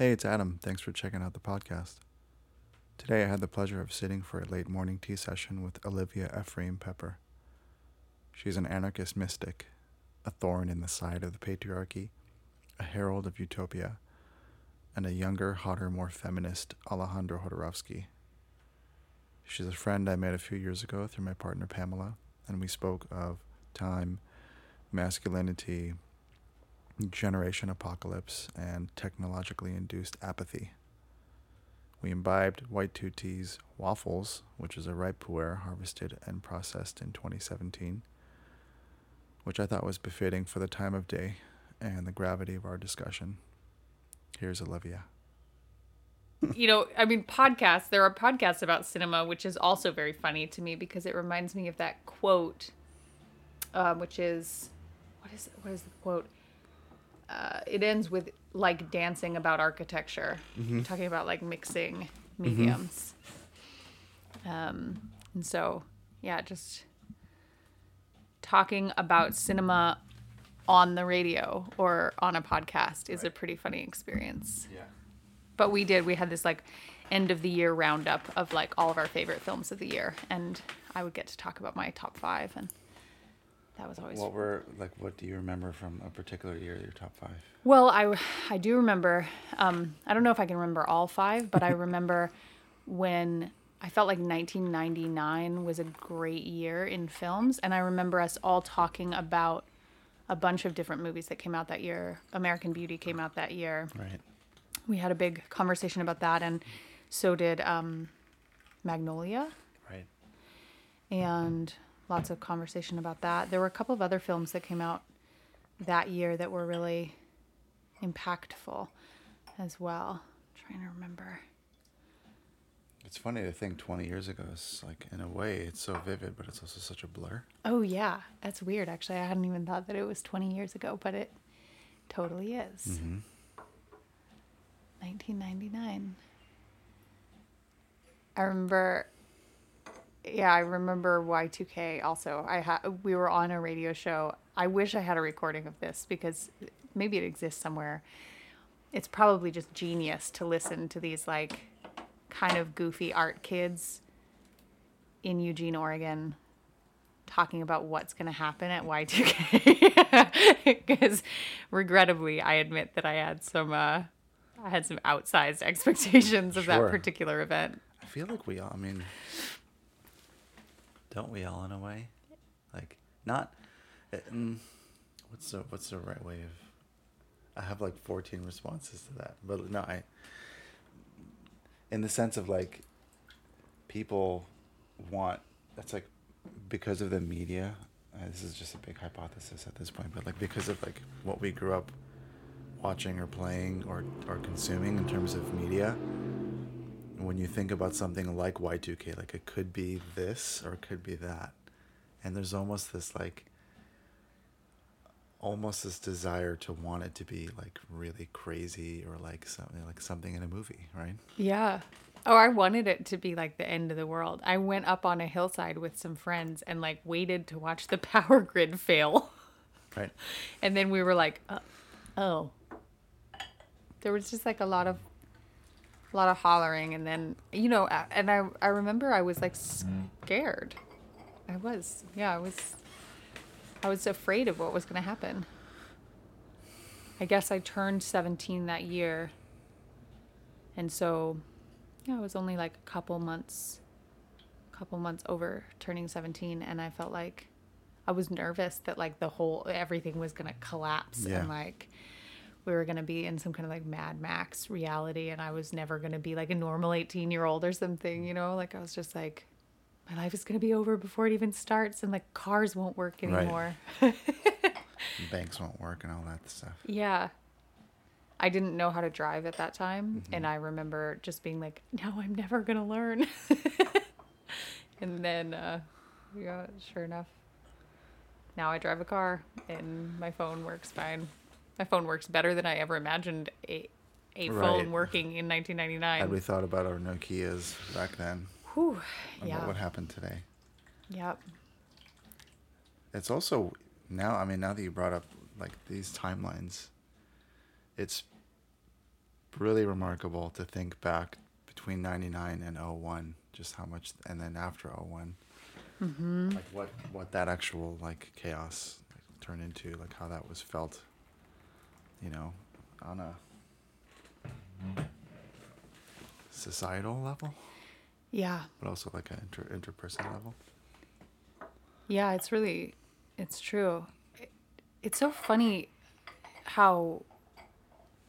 Hey, it's Adam. Thanks for checking out the podcast. Today I had the pleasure of sitting for a late morning tea session with Olivia Ephraim Pepper. She's an anarchist mystic, a thorn in the side of the patriarchy, a herald of utopia, and a younger, hotter, more feminist Alejandro Jodorowsky. She's a friend I met a few years ago through my partner Pamela, and we spoke of time, masculinity, generation apocalypse, and technologically induced apathy. We imbibed White Two Teas waffles, which is a ripe pu'er harvested and processed in 2017, which I thought was befitting for the time of day and the gravity of our discussion. Here's Olivia. you know, I mean, podcasts, there are podcasts about cinema, which is also very funny to me because it reminds me of that quote, um, which is, what is, what is the quote? Uh, it ends with like dancing about architecture, talking about like mixing mediums. Um, and so, yeah, just talking about cinema on the radio or on a podcast is a pretty funny experience. Yeah. But we did. We had this like end of the year roundup of like all of our favorite films of the year, and I would get to talk about my top five, and that was always What were like? What do you remember from a particular year? Your top five. Well, I I do remember. Um, I don't know if I can remember all five, but I remember when I felt like 1999 was a great year in films, and I remember us all talking about a bunch of different movies that came out that year. American Beauty came out that year. Right. We had a big conversation about that, and so did um, Magnolia. Right. and lots of conversation about that. There were a couple of other films that came out that year that were really impactful as well. trying to remember. It's funny to think 20 years ago is like, in a way, it's so vivid, but it's also such a blur. Oh yeah, that's weird. Actually, I hadn't even thought that it was 20 years ago, but it totally is. Mm-hmm. 1999. I remember yeah, I remember Y2K also. I had we were on a radio show. I wish I had a recording of this because maybe it exists somewhere. It's probably just genius to listen to these like kind of goofy art kids in Eugene, Oregon talking about what's going to happen at Y2K because regrettably I admit that I had some uh I had some outsized expectations of Sure. that particular event. I feel like we all, I mean, don't we all in a way? Like, not, uh, mm, what's the, what's the right way of, I have like 14 responses to that. But no, I, in the sense of like, people want, that's like, because of the media, uh, this is just a big hypothesis at this point, but like, because of like what we grew up watching or playing or, or consuming in terms of media, when you think about something like Y2K, like it could be this or it could be that. And there's almost this like almost this desire to want it to be like really crazy or like something like something in a movie, right? Yeah. Oh, I wanted it to be like the end of the world. I went up on a hillside with some friends and like waited to watch the power grid fail. Right. And then we were like, uh, oh. There was just like a lot of a lot of hollering and then you know and I I remember I was like mm-hmm. scared. I was. Yeah, I was I was afraid of what was going to happen. I guess I turned 17 that year. And so yeah, it was only like a couple months a couple months over turning 17 and I felt like I was nervous that like the whole everything was going to collapse Yeah. and like we were going to be in some kind of like Mad Max reality and I was never going to be like a normal 18 year old or something, you know? Like I was just like my life is going to be over before it even starts and like cars won't work Right. anymore. Banks won't work and all that stuff. Yeah. I didn't know how to drive at that time. Mm-hmm. And I remember just being like, no, I'm never going to learn. and then, uh, yeah, sure enough, now I drive a car and my phone works fine. My phone works better than I ever imagined a, a Right. phone working in 1999. Had we thought about our Nokias back then Whew. Yeah. what would happen today? Yep. It's also now, I mean, now that you brought up like these timelines, it's really remarkable to think back between 99 and 01 just how much and then after 1 Mm-hmm. like what what that actual like chaos turned into like how that was felt you know on a societal level Yeah. but also like an inter- interpersonal level Yeah, it's really, it's true. It, it's so funny how,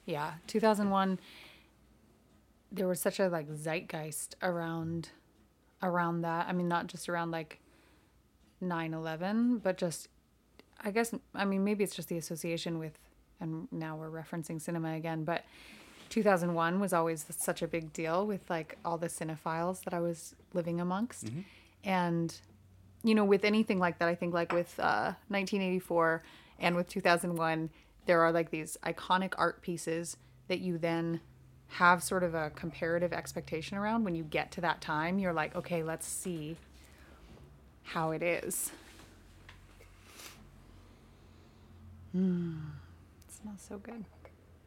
yeah, 2001, there was such a like zeitgeist around, around that. I mean, not just around like 9 11, but just, I guess, I mean, maybe it's just the association with, and now we're referencing cinema again, but 2001 was always such a big deal with like all the cinephiles that I was living amongst. And you know, with anything like that, I think like with uh, 1984 and with 2001, there are like these iconic art pieces that you then have sort of a comparative expectation around. When you get to that time, you're like, okay, let's see how it is. Mm, it smells so good.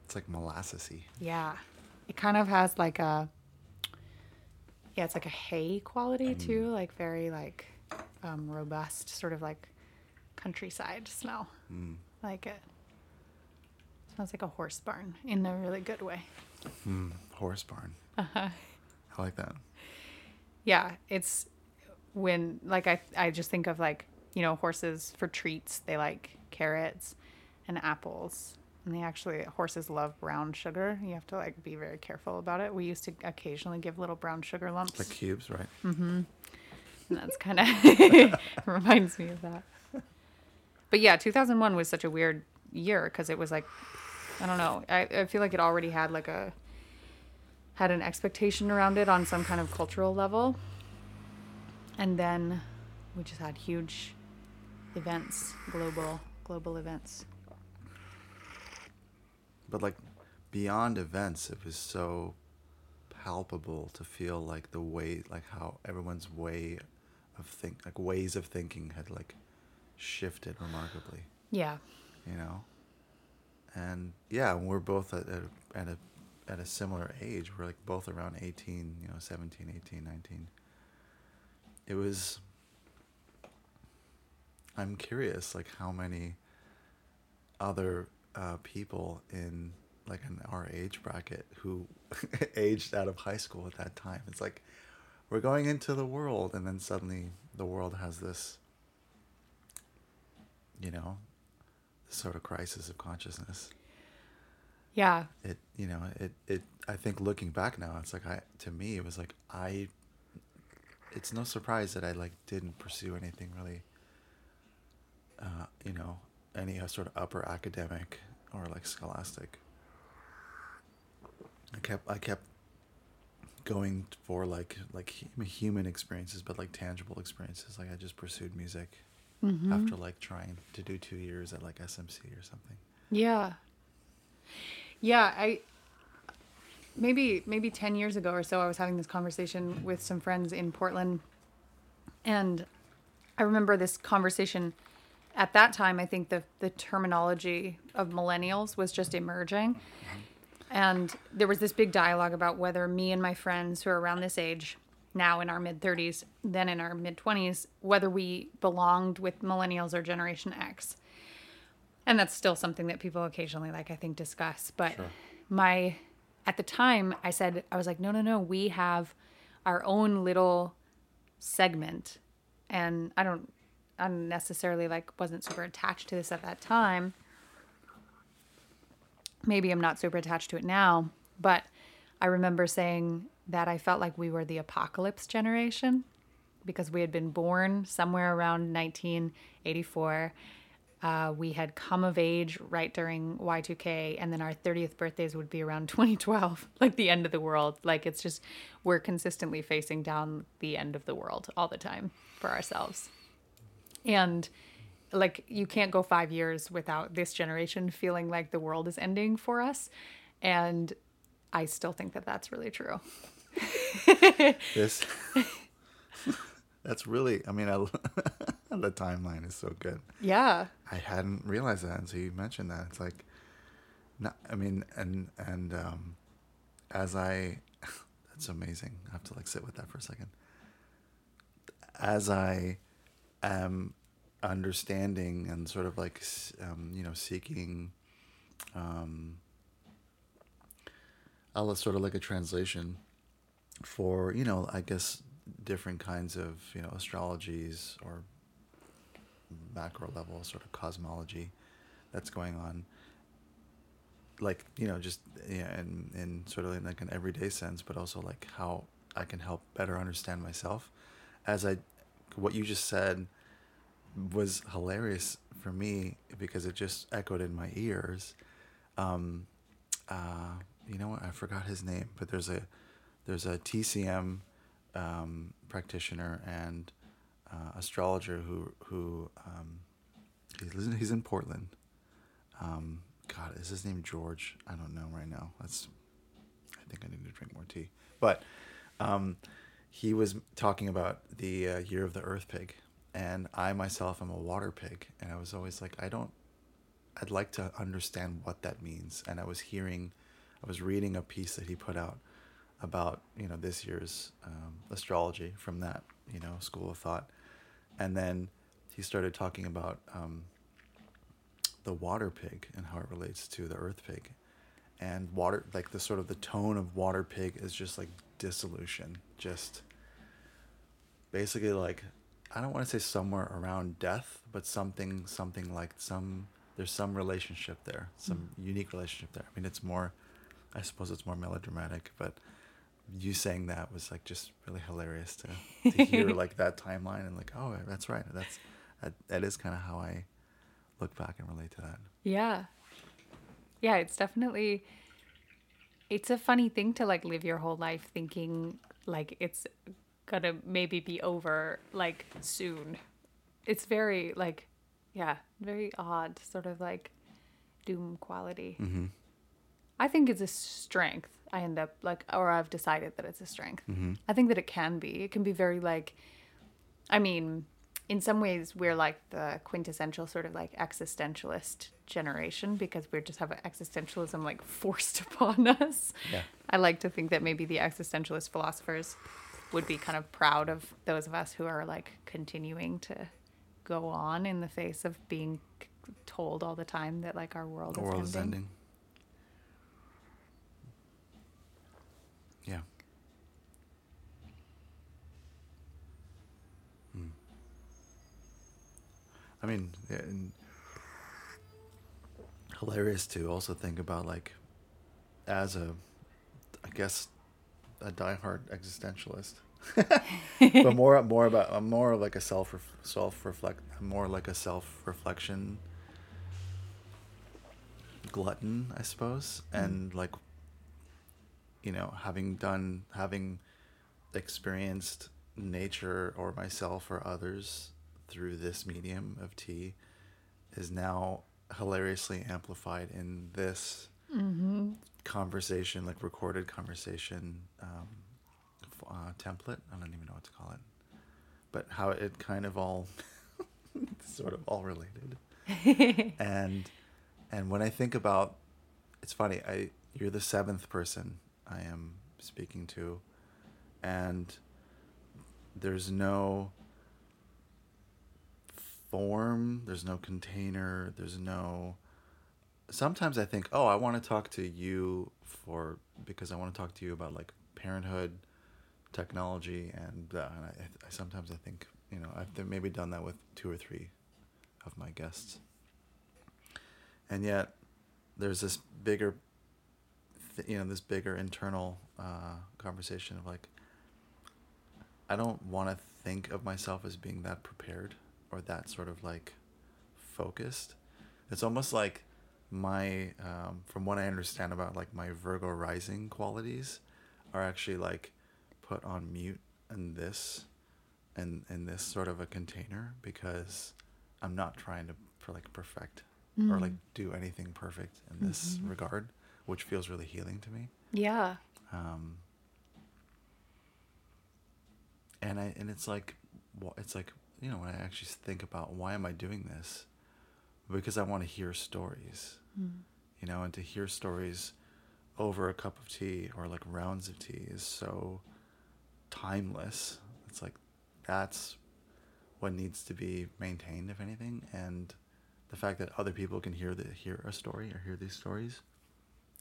it's like molassesy Yeah. It kind of has like a yeah, it's like a hay quality too, like very like um, robust, sort of like countryside smell. mm. Like it. Smells like a horse barn in a really good way. Mm. horse barn Uh-huh. i like that Yeah, it's when like I I just think of like, you know, horses for treats, they like carrots and apples. And they actually horses love brown sugar. You have to like be very careful about it. We used to occasionally give little brown sugar lumps. like cubes right Mm-hmm. And that's kind of reminds me of that. But yeah, 2001 was such a weird year because it was like, I don't know. I, I feel like it already had like a, had an expectation around it on some kind of cultural level. And then we just had huge events, global, global events. But like beyond events it was so palpable to feel like the way like how everyone's way of think like ways of thinking had like shifted remarkably. Yeah. you know? And yeah we're both at, at, a, at a at a similar age. We're like both around 18 you know 17 18 19 it was i'm curious like how many other uh, people in like in our age bracket who aged out of high school at that time it's like we're going into the world and then suddenly the world has this you know sort of crisis of consciousness Yeah. it you know it it i think looking back now it's like i to me it was like i it's no surprise that i like didn't pursue anything really uh you know any uh, sort of upper academic or like scholastic i kept i kept going for like like human experiences but like tangible experiences like i just pursued music Mm-hmm. after like trying to do two years at like smc or something Yeah. Yeah, I maybe maybe 10 years ago or so I was having this conversation with some friends in Portland and I remember this conversation at that time I think the the terminology of millennials was just emerging. And there was this big dialogue about whether me and my friends who are around this age, now in our mid 30s, then in our mid 20s, whether we belonged with millennials or Generation X and that's still something that people occasionally like i think discuss but Sure. my at the time i said i was like no no no we have our own little segment and i don't i like wasn't super attached to this at that time maybe i'm not super attached to it now but i remember saying that i felt like we were the apocalypse generation because we had been born somewhere around 1984 uh, we had come of age right during Y2K, and then our 30th birthdays would be around 2012, like the end of the world. Like it's just, we're consistently facing down the end of the world all the time for ourselves. And like, you can't go five years without this generation feeling like the world is ending for us. And I still think that that's really true. this that's really i mean I, the timeline is so good Yeah. i hadn't realized that until you mentioned that it's like not i mean and and um as I, that's amazing. I have to like sit with that for a second. As I am understanding and sort of like, um, you know, seeking, um, I'll sort of like a translation for, you know, I guess different kinds of, you know, astrologies or macro level sort of cosmology that's going on. Like you know just yeah in, in sort of in like an everyday sense but also like how i can help better understand myself. As i what you just said was hilarious for me because it just echoed in my ears um uh you know what i forgot his name but there's a there's a tcm um, practitioner and uh, astrologer who who um, he's, he's in portland um, God, is his name George? I don't know right now. That's. I think I need to drink more tea. But, um, he was talking about the uh, year of the Earth Pig, and I myself am a water pig, and I was always like, I don't. I'd like to understand what that means, and I was hearing, I was reading a piece that he put out about you know this year's um, astrology from that you know school of thought, and then he started talking about. Um, the water pig and how it relates to the earth pig and water like the sort of the tone of water pig is just like dissolution just basically like i don't want to say somewhere around death but something something like some there's some relationship there some mm. unique relationship there. I mean it's more i suppose it's more melodramatic but you saying that was like just really hilarious to, to hear like that timeline and like oh that's right that's that, that is kind of how i look back and relate to that. Yeah. Yeah, it's definitely it's a funny thing to like live your whole life thinking like it's gonna maybe be over like soon. It's very like yeah, very odd sort of like doom quality. mm-hmm. I think it's a strength. I end up like, or I've decided that it's a strength. Mm-hmm. I think that it can be. It can be very like, I mean, in some ways, we're like the quintessential sort of like existentialist generation because we just have existentialism like forced upon us. Yeah. I like to think that maybe the existentialist philosophers would be kind of proud of those of us who are like continuing to go on in the face of being told all the time that like our world the is world ending. is ending yeah Hmm. I mean, and hilarious to also think about like, as a, I guess, a diehard existentialist, but more more about I'm more like a self self reflect more like a self reflection glutton, I suppose, and like, you know, having done having experienced nature or myself or others through this medium of tea is now hilariously amplified in this conversation, like recorded conversation um, uh, template. I don't even know what to call it, but how it kind of all sort of all related. and and when I think about, it's funny. I you're the seventh person I am speaking to, and there's no form, there's no container, there's no. Sometimes I think, oh, I want to talk to you for because I want to talk to you about like parenthood, technology, and, uh, and I, I sometimes I think you know I've maybe done that with two or three of my guests, and yet there's this bigger, th- you know, this bigger internal uh, conversation of like, I don't want to think of myself as being that prepared or that sort of like focused. It's almost like my, um, from what I understand about like my Virgo rising qualities, are actually like put on mute in this, in in this sort of a container because I'm not trying to for like perfect or like mm. do anything perfect in this mm-hmm. regard, which feels really healing to me. Yeah. Um, and I and it's like, it's like you know when I actually think about why am I doing this, because I want to hear stories, mm. you know, and to hear stories over a cup of tea or like rounds of tea is so timeless. It's like that's what needs to be maintained, if anything, and the fact that other people can hear the hear a story or hear these stories,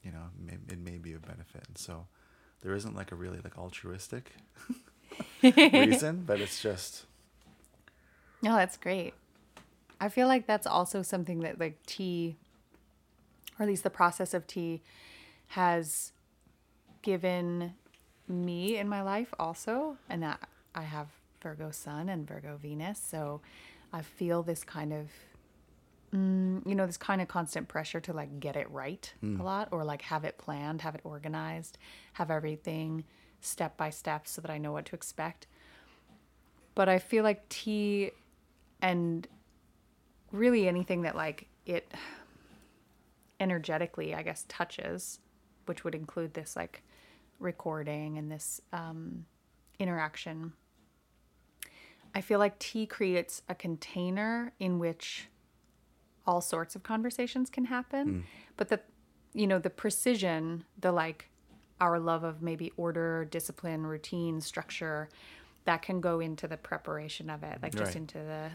you know, may, it may be a benefit. And so there isn't like a really like altruistic reason, but it's just No, that's great. I feel like that's also something that like tea, or at least the process of tea, has given me in my life also, and that I have Virgo Sun and Virgo Venus, so I feel this kind of, mm, you know, this kind of constant pressure to like get it right a lot, or like have it planned, have it organized, have everything step by step so that I know what to expect. But I feel like tea and really anything that like it energetically i guess touches which would include this like recording and this um, interaction. I feel like tea creates a container in which all sorts of conversations can happen but the you know the precision the like our love of maybe order discipline routine structure that can go into the preparation of it like just Right. into the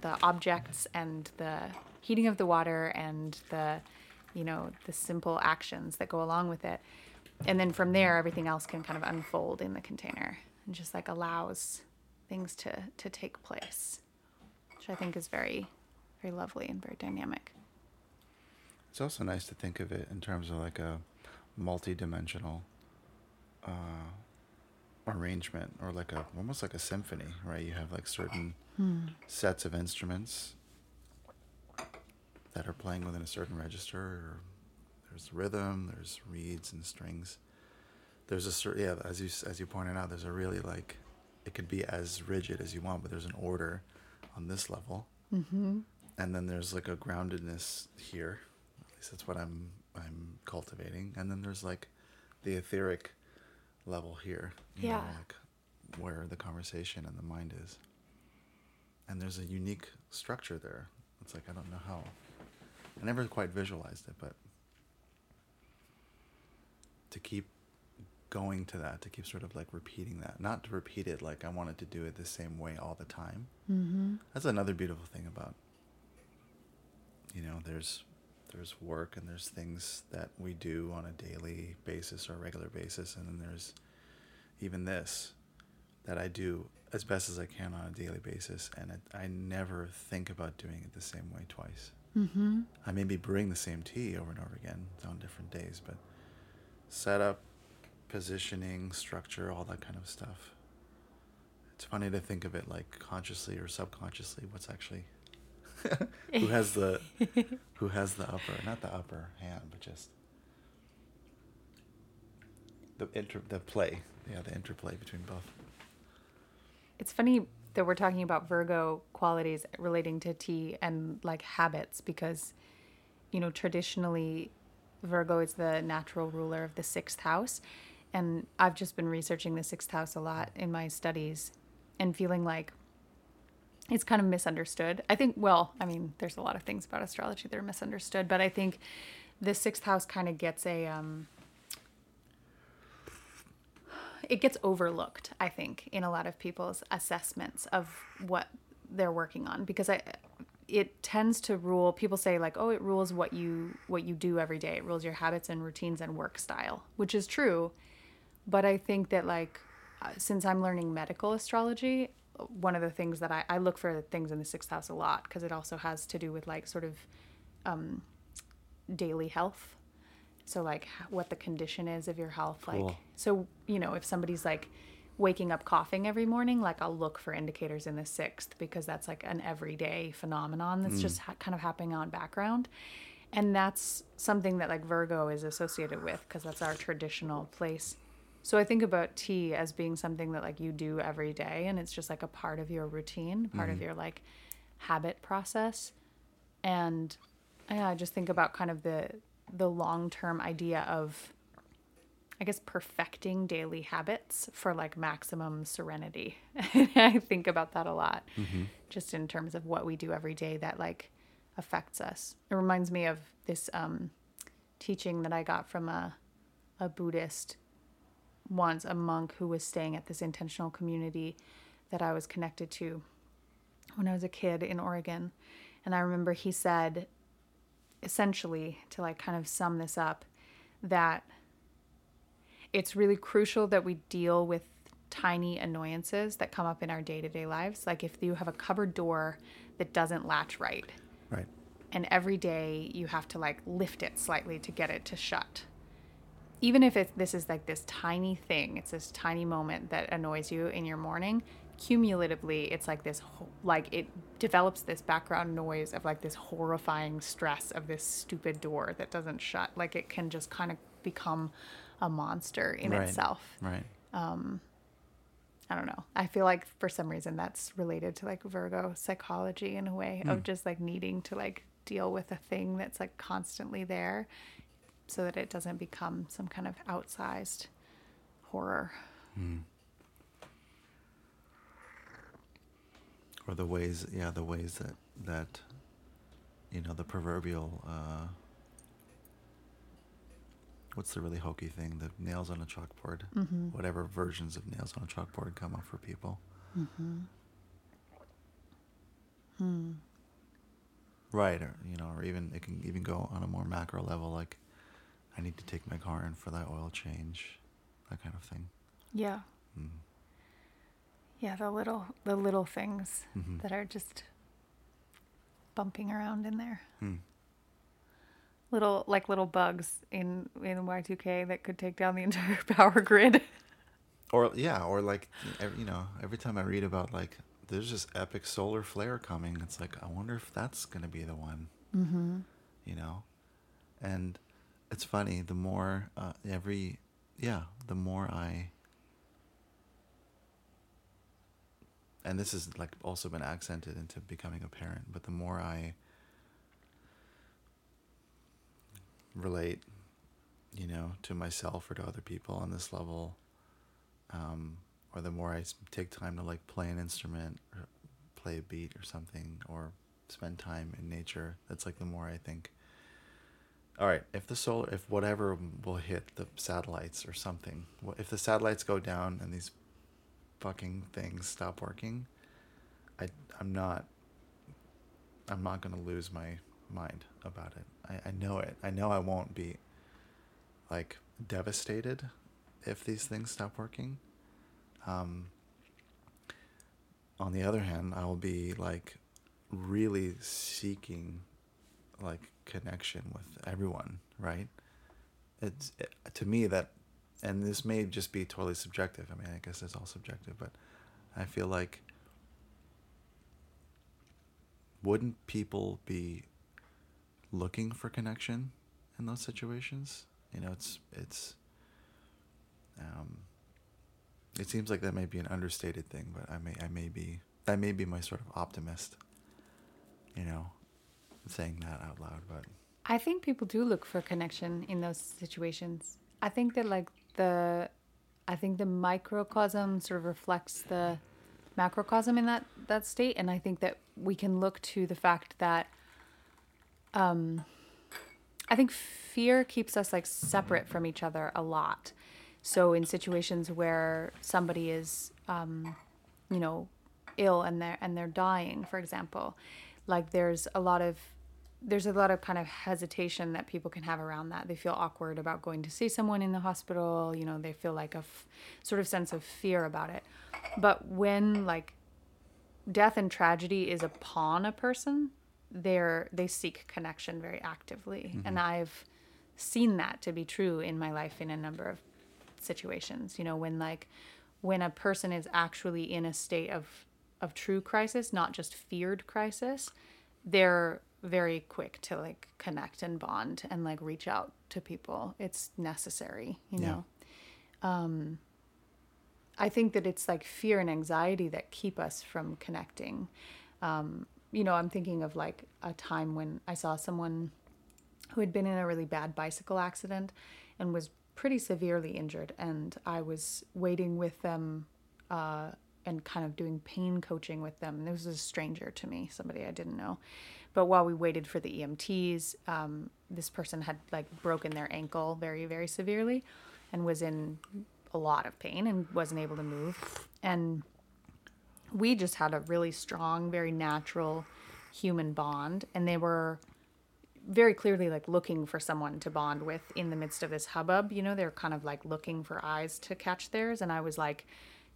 the objects and the heating of the water and the you know the simple actions that go along with it and then from there everything else can kind of unfold in the container and just like allows things to to take place which i think is very very lovely and very dynamic It's also nice to think of it in terms of like a multi-dimensional uh, arrangement, or like a almost like a symphony, right? You have like certain sets of instruments that are playing within a certain register. Or there's rhythm, there's reeds and strings. There's a certain yeah, as you as you pointed out, there's a really like it could be as rigid as you want, but there's an order on this level mm-hmm. and then there's like a groundedness here at least that's what i'm i'm cultivating and then there's like the etheric level here you know, Yeah. like where the conversation and the mind is and there's a unique structure there it's like i don't know how i never quite visualized it but to keep going to that to keep sort of like repeating that not to repeat it like i wanted to do it the same way all the time Mm-hmm. that's another beautiful thing about you know there's there's work and there's things that we do on a daily basis or regular basis and then there's even this that I do as best as I can on a daily basis and it, I never think about doing it the same way twice. Mm-hmm. I maybe bring the same tea over and over again on different days, but setup, positioning, structure, all that kind of stuff. It's funny to think of it like consciously or subconsciously what's actually who has the who has the upper not the upper hand but just the inter the play yeah the interplay between both It's funny that we're talking about Virgo qualities relating to tea and like habits because, you know, traditionally Virgo is the natural ruler of the sixth house. And I've just been researching the sixth house a lot in my studies and feeling like it's kind of misunderstood. I think, well, I mean, there's a lot of things about astrology that are misunderstood, but I think the sixth house kind of gets a, um, it gets overlooked i think in a lot of people's assessments of what they're working on because i it tends to rule people say like oh it rules what you what you do every day. It rules your habits and routines and work style which is true. But i think that like uh, since i'm learning medical astrology one of the things that i, I look for things in the sixth house a lot because it also has to do with like sort of um, daily health. So like what the condition is of your health like so you know if somebody's like waking up coughing every morning like i'll look for indicators in the sixth because that's like an everyday phenomenon that's mm. just ha- kind of happening on background. And that's something that like virgo is associated with because that's our traditional place. So i think about tea as being something that like you do every day and it's just like a part of your routine part of mm-hmm. your like habit process. And yeah, I just think about kind of the the long term idea of I guess perfecting daily habits for like maximum serenity. I think about that a lot, just in terms of what we do every day that like affects us. It reminds me of this um, teaching that I got from a a Buddhist once, a monk who was staying at this intentional community that I was connected to when I was a kid in Oregon. And I remember he said, essentially, to like kind of sum this up, that it's really crucial that we deal with tiny annoyances that come up in our day to day lives. Like if you have a cupboard door that doesn't latch right, Right. and every day you have to like lift it slightly to get it to shut. Even if it, this is like this tiny thing, it's this tiny moment that annoys you in your morning, cumulatively it's like this ho- like it develops this background noise of like this horrifying stress of this stupid door that doesn't shut. Like it can just kind of become a monster in Right. itself. Right. Um, I don't know. I feel like for some reason that's related to like Virgo psychology in a way of just like needing to like deal with a thing that's like constantly there so that it doesn't become some kind of outsized horror. Or the ways, yeah, the ways that that you know the proverbial. Uh, what's the really hokey thing? The nails on a chalkboard. Mm-hmm. Whatever versions of nails on a chalkboard come up for people. Mm-hmm. Hmm. Right, or you know, or even it can even go on a more macro level, like I need to take my car in for that oil change, that kind of thing. Yeah. Mm. Yeah, the little the little things Mhm. that are just bumping around in there. Hmm. Little like little bugs in in Y2K that could take down the entire power grid. Or yeah, or like you know, every time I read about like there's this epic solar flare coming, it's like I wonder if that's gonna be the one. Mm-hmm. you know and it's funny the more uh, every yeah the more i and this has like also been accented into becoming a parent but the more i relate you know to myself or to other people on this level um, or the more I take time to like play an instrument or play a beat or something or spend time in nature that's like the more i think all right if the solar if whatever will hit the satellites or something if the satellites go down and these fucking things stop working i i'm not i'm not to lose my mind about it. I, I know it. I know i won't be like devastated if these things stop working. Um on the other hand i will be like really seeking like connection with everyone right? It's it, to me that and this may just be totally subjective. I mean i guess it's all subjective but i feel like wouldn't people be looking for connection in those situations you know it's it's um it seems like that may be an understated thing but i may i may be that may be my sort of optimist you know saying that out loud but I think people do look for connection in those situations. I think that like the I think the microcosm sort of reflects the macrocosm in that that state and I think that we can look to the fact that um I think fear keeps us like separate from each other a lot. So in situations where somebody is um you know ill and they're and they're dying for example like there's a lot of there's a lot of kind of hesitation that people can have around that they feel awkward about going to see someone in the hospital you know they feel like a f- sort of sense of fear about it but when like death and tragedy is upon a person they're they seek connection very actively. And i've seen that to be true in my life in a number of situations you know when like when a person is actually in a state of of true crisis not just feared crisis they're very quick to like connect and bond and like reach out to people. It's necessary you Yeah. know? Um i think that it's like fear and anxiety that keep us from connecting. Um you know i'm thinking of like a time when i saw someone who had been in a really bad bicycle accident and was pretty severely injured. And I was waiting with them uh, and kind of doing pain coaching with them. And this was a stranger to me, somebody I didn't know. but while we waited for the EMTs, um, this person had like broken their ankle very, very severely and was in a lot of pain and wasn't able to move. And we just had a really strong, very natural human bond. And they were very clearly like looking for someone to bond with in the midst of this hubbub. You know, they're kind of like looking for eyes to catch theirs. And I was like,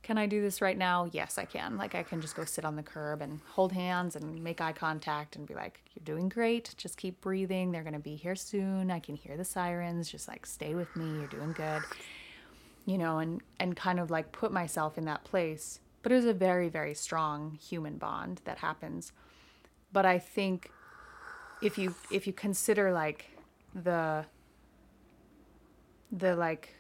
can I do this right now? Yes, I can. Like, I can just go sit on the curb and hold hands and make eye contact and be like, you're doing great. Just keep breathing. They're going to be here soon. I can hear the sirens. Just like stay with me. You're doing good. You know, and, and kind of like put myself in that place. But it was a very, very strong human bond that happens. But I think if you if you consider like the the like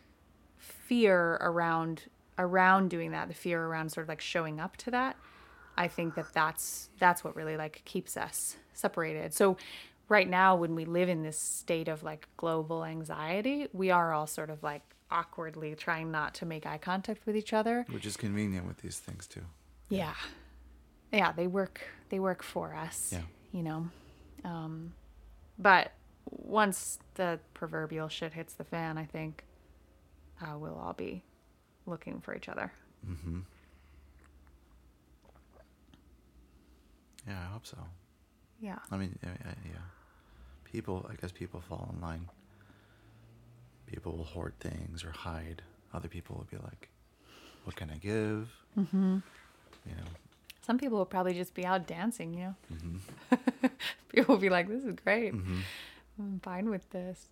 fear around around doing that the fear around sort of like showing up to that i think that that's that's what really like keeps us separated so right now when we live in this state of like global anxiety we are all sort of like awkwardly trying not to make eye contact with each other Which is convenient with these things too. yeah yeah they work they work for us Yeah. you know um but once the proverbial shit hits the fan i think uh, we'll all be looking for each other Mm-hmm. Yeah, I hope so. yeah I mean, yeah. People, I guess people fall in line. People will hoard things or hide. Other people will be like, "What can I give?" Mm-hmm. You know. some people will probably just be out dancing you know Mm-hmm. people will be like this is great Mm-hmm. i'm fine with this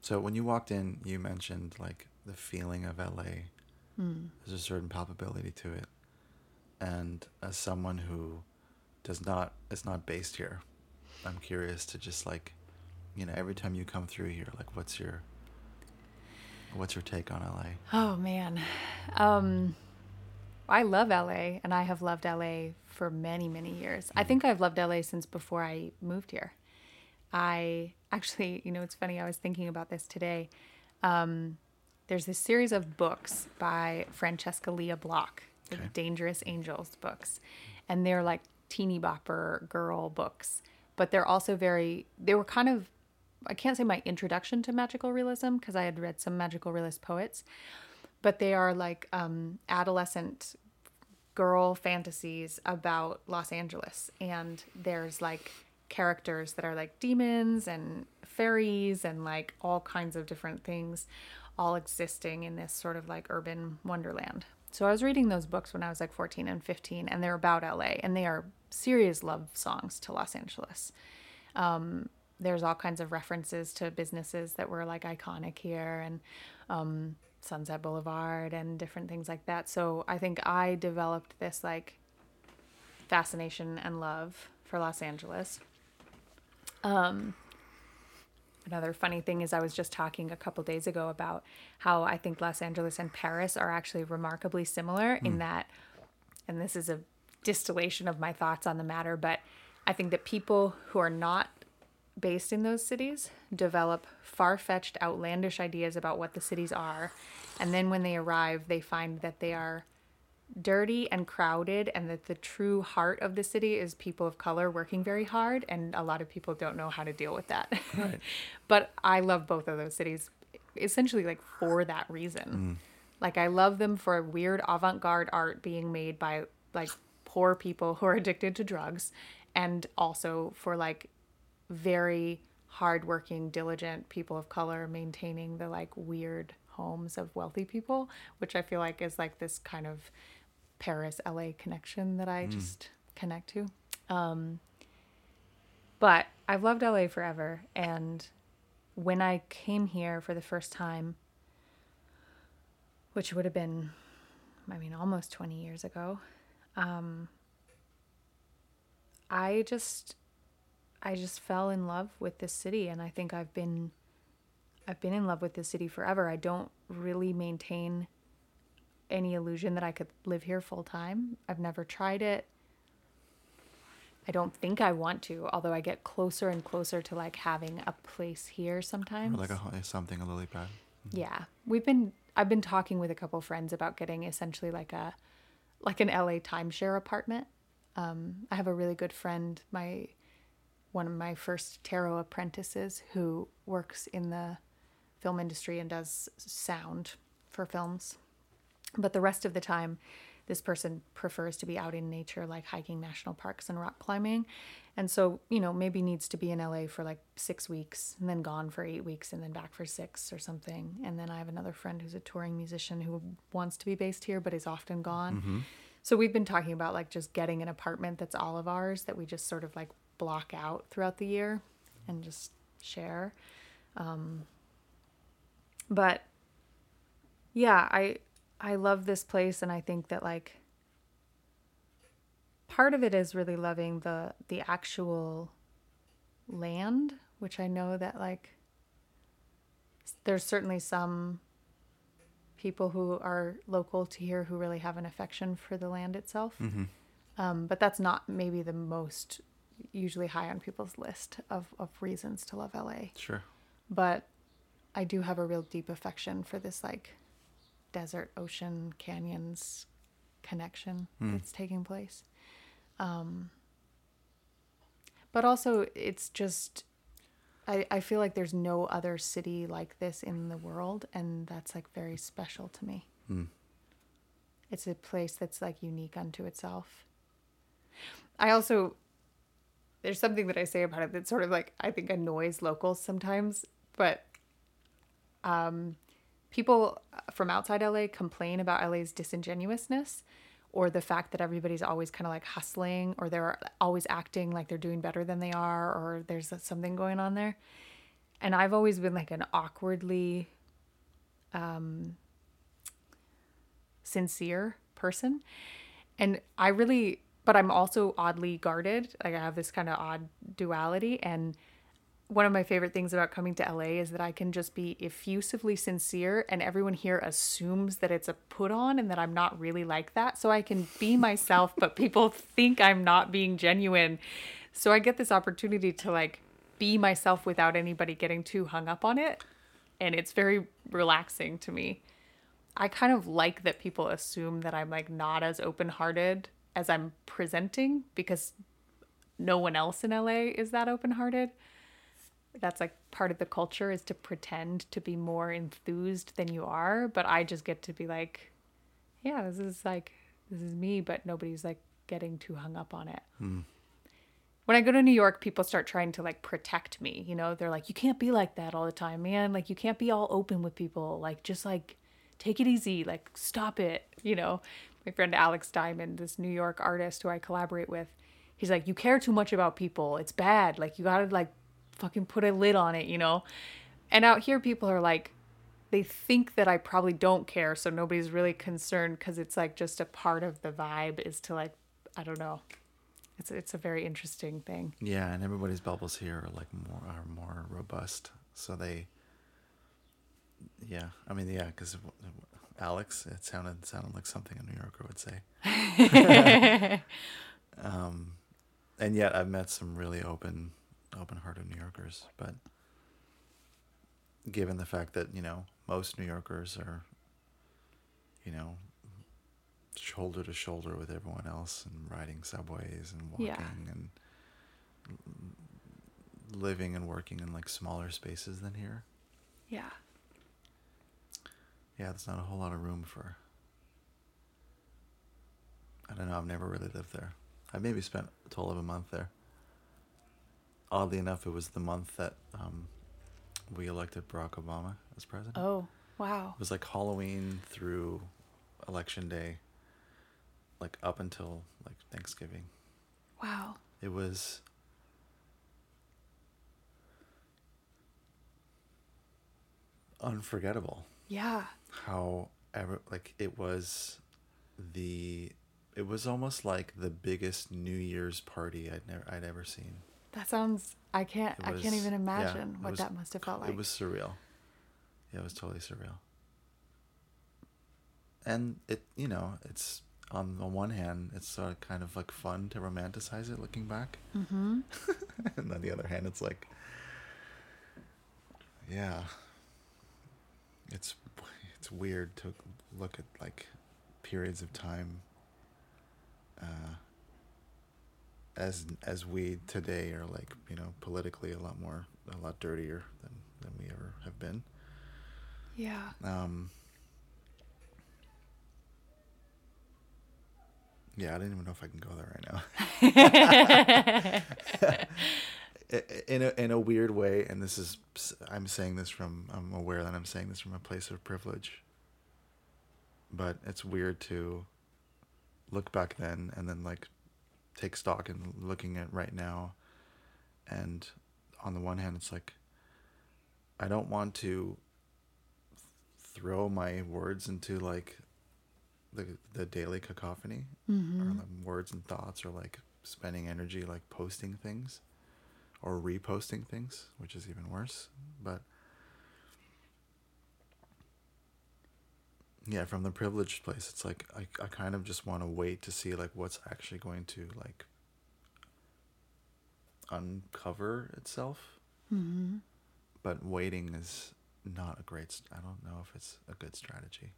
So when you walked in, you mentioned like the feeling of LA. There's a certain palpability to it, and as someone who does not is not based here, I'm curious to just like, you know, every time you come through here, like, what's your what's your take on LA? Oh man. Um I love LA and I have loved LA for many, many years. I think I've loved LA since before I moved here. I actually, you know, it's funny, I was thinking about this today. Um, there's this series of books by Francesca Lia Block, the Okay. Dangerous Angels books. And they're like teeny bopper girl books, but they're also very, they were kind of, I can't say my introduction to magical realism because I had read some magical realist poets, but they are like um, adolescent girl fantasies about Los Angeles. And there's like characters that are like demons and fairies and like all kinds of different things all existing in this sort of like urban wonderland. So I was reading those books when I was like 14 and 15 and they're about LA and they are serious love songs to Los Angeles. Um, there's all kinds of references to businesses that were like iconic here and um, Sunset Boulevard and different things like that. So I think I developed this like fascination and love for Los Angeles. Um, another funny thing is I was just talking a couple days ago about how I think Los Angeles and Paris are actually remarkably similar in that, and this is a distillation of my thoughts on the matter, but I think that people who are not based in those cities develop far fetched, outlandish ideas about what the cities are. And then when they arrive, they find that they are dirty and crowded, and that the true heart of the city is people of color working very hard. And a lot of people don't know how to deal with that. Right. but I love both of those cities essentially like for that reason. Mm. Like I love them for weird avant-garde art being made by like poor people who are addicted to drugs and also for like very hardworking, diligent people of color maintaining the like weird homes of wealthy people, which I feel like is like this kind of Paris LA connection that I just connect to. Um, but I've loved LA forever. And when I came here for the first time, which would have been, I mean, almost 20 years ago, um, I just I just fell in love with this city and I think I've been I've been in love with this city forever. I don't really maintain any illusion that I could live here full time. I've never tried it. I don't think I want to, although I get closer and closer to like having a place here Or sometimes. like a something a lily pad. Yeah. We've been I've been talking with a couple friends about getting essentially like a like an LA timeshare apartment. Um, I have a really good friend, my one of my first tarot apprentices, who works in the film industry and does sound for films. But the rest of the time, this person prefers to be out in nature, like hiking national parks and rock climbing. And so, you know, maybe needs to be in LA for like six weeks and then gone for eight weeks and then back for six or something. And then I have another friend who's a touring musician who wants to be based here but is often gone. Mm-hmm. So we've been talking about like just getting an apartment that's all of ours that we just sort of like block out throughout the year and just share. Um, but yeah, I I love this place and I think that like part of it is really loving the the actual land, which I know that like there's certainly some people who are local to here who really have an affection for the land itself. Um, but that's not maybe the most usually high on people's list of, of reasons to love LA Sure. but I do have a real deep affection for this like desert, ocean, canyons connection that's taking place. Um, but also, it's just, I, I feel like there's no other city like this in the world, and that's like very special to me. Mm. It's a place that's like unique unto itself. I also, there's something that I say about it that sort of like I think annoys locals sometimes, but um, people from outside LA complain about LA's disingenuousness or the fact that everybody's always kind of like hustling or they're always acting like they're doing better than they are or there's something going on there. And I've always been like an awkwardly um, sincere person. And I really, but I'm also oddly guarded. Like I have this kind of odd duality. And one of my favorite things about coming to LA is that I can just be effusively sincere and everyone here assumes that it's a put on and that I'm not really like that. So I can be myself, but people think I'm not being genuine. So I get this opportunity to like be myself without anybody getting too hung up on it. And it's very relaxing to me. I kind of like that people assume that I'm like not as open hearted as I'm presenting because no one else in LA is that open hearted that's like part of the culture is to pretend to be more enthused than you are but i just get to be like yeah this is like this is me but nobody's like getting too hung up on it. Hmm. When i go to new york people start trying to like protect me you know? They're like you can't be like that all the time man. Like you can't be all open with people. Like just like take it easy. Like stop it you know my friend alex diamond this new york artist who i collaborate with he's like you care too much about people. It's bad. Like you gotta like fucking put a lid on it you know? And out here people are like they think that i probably don't care so nobody's really concerned because it's like just a part of the vibe is to like i don't know. It's it's a very interesting thing. Yeah, and everybody's bubbles here are like more are more robust, so they. Yeah, I mean, yeah, because Alex, it sounded sounded like something a New Yorker would say. um, and yet I've met some really open, open-hearted New Yorkers, but given the fact that you know most New Yorkers are, you know, shoulder to shoulder with everyone else and riding subways and walking Yeah. and living and working in like smaller spaces than here. yeah Yeah, there's not a whole lot of room for. I don't know. I've never really lived there. I maybe spent a total of a month there. Oddly enough, it was the month that um, we elected Barack Obama as president. oh wow It was like Halloween through election day, like up until like Thanksgiving. wow It was unforgettable yeah how ever like it was the it was almost like the biggest New Year's party I'd never I'd ever seen. that sounds i can't It i can't even imagine it what was- that must have felt like It was surreal. Yeah, it was totally surreal. And it, you know, it's on the one hand, it's sort of kind of like fun to romanticize it looking back, mm-hmm and on the other hand, it's like, yeah, it's it's weird to look at like periods of time uh, as as we today are like you know politically a lot more a lot dirtier than than we ever have been. Yeah. Um, yeah, I don't even know if I can go there right now. in a in a weird way, and this is I'm saying this from I'm aware that I'm saying this from a place of privilege. But it's weird to look back then and then like take stock and looking at right now, and on the one hand, it's like I don't want to throw my words into like the the daily cacophony Mm-hmm. or like words and thoughts or like spending energy like posting things or reposting things, which is even worse. But yeah, from the privileged place, it's like I, I kind of just want to wait to see like what's actually going to like uncover itself. Mm-hmm. But waiting is not a great. st- I don't know if it's a good strategy.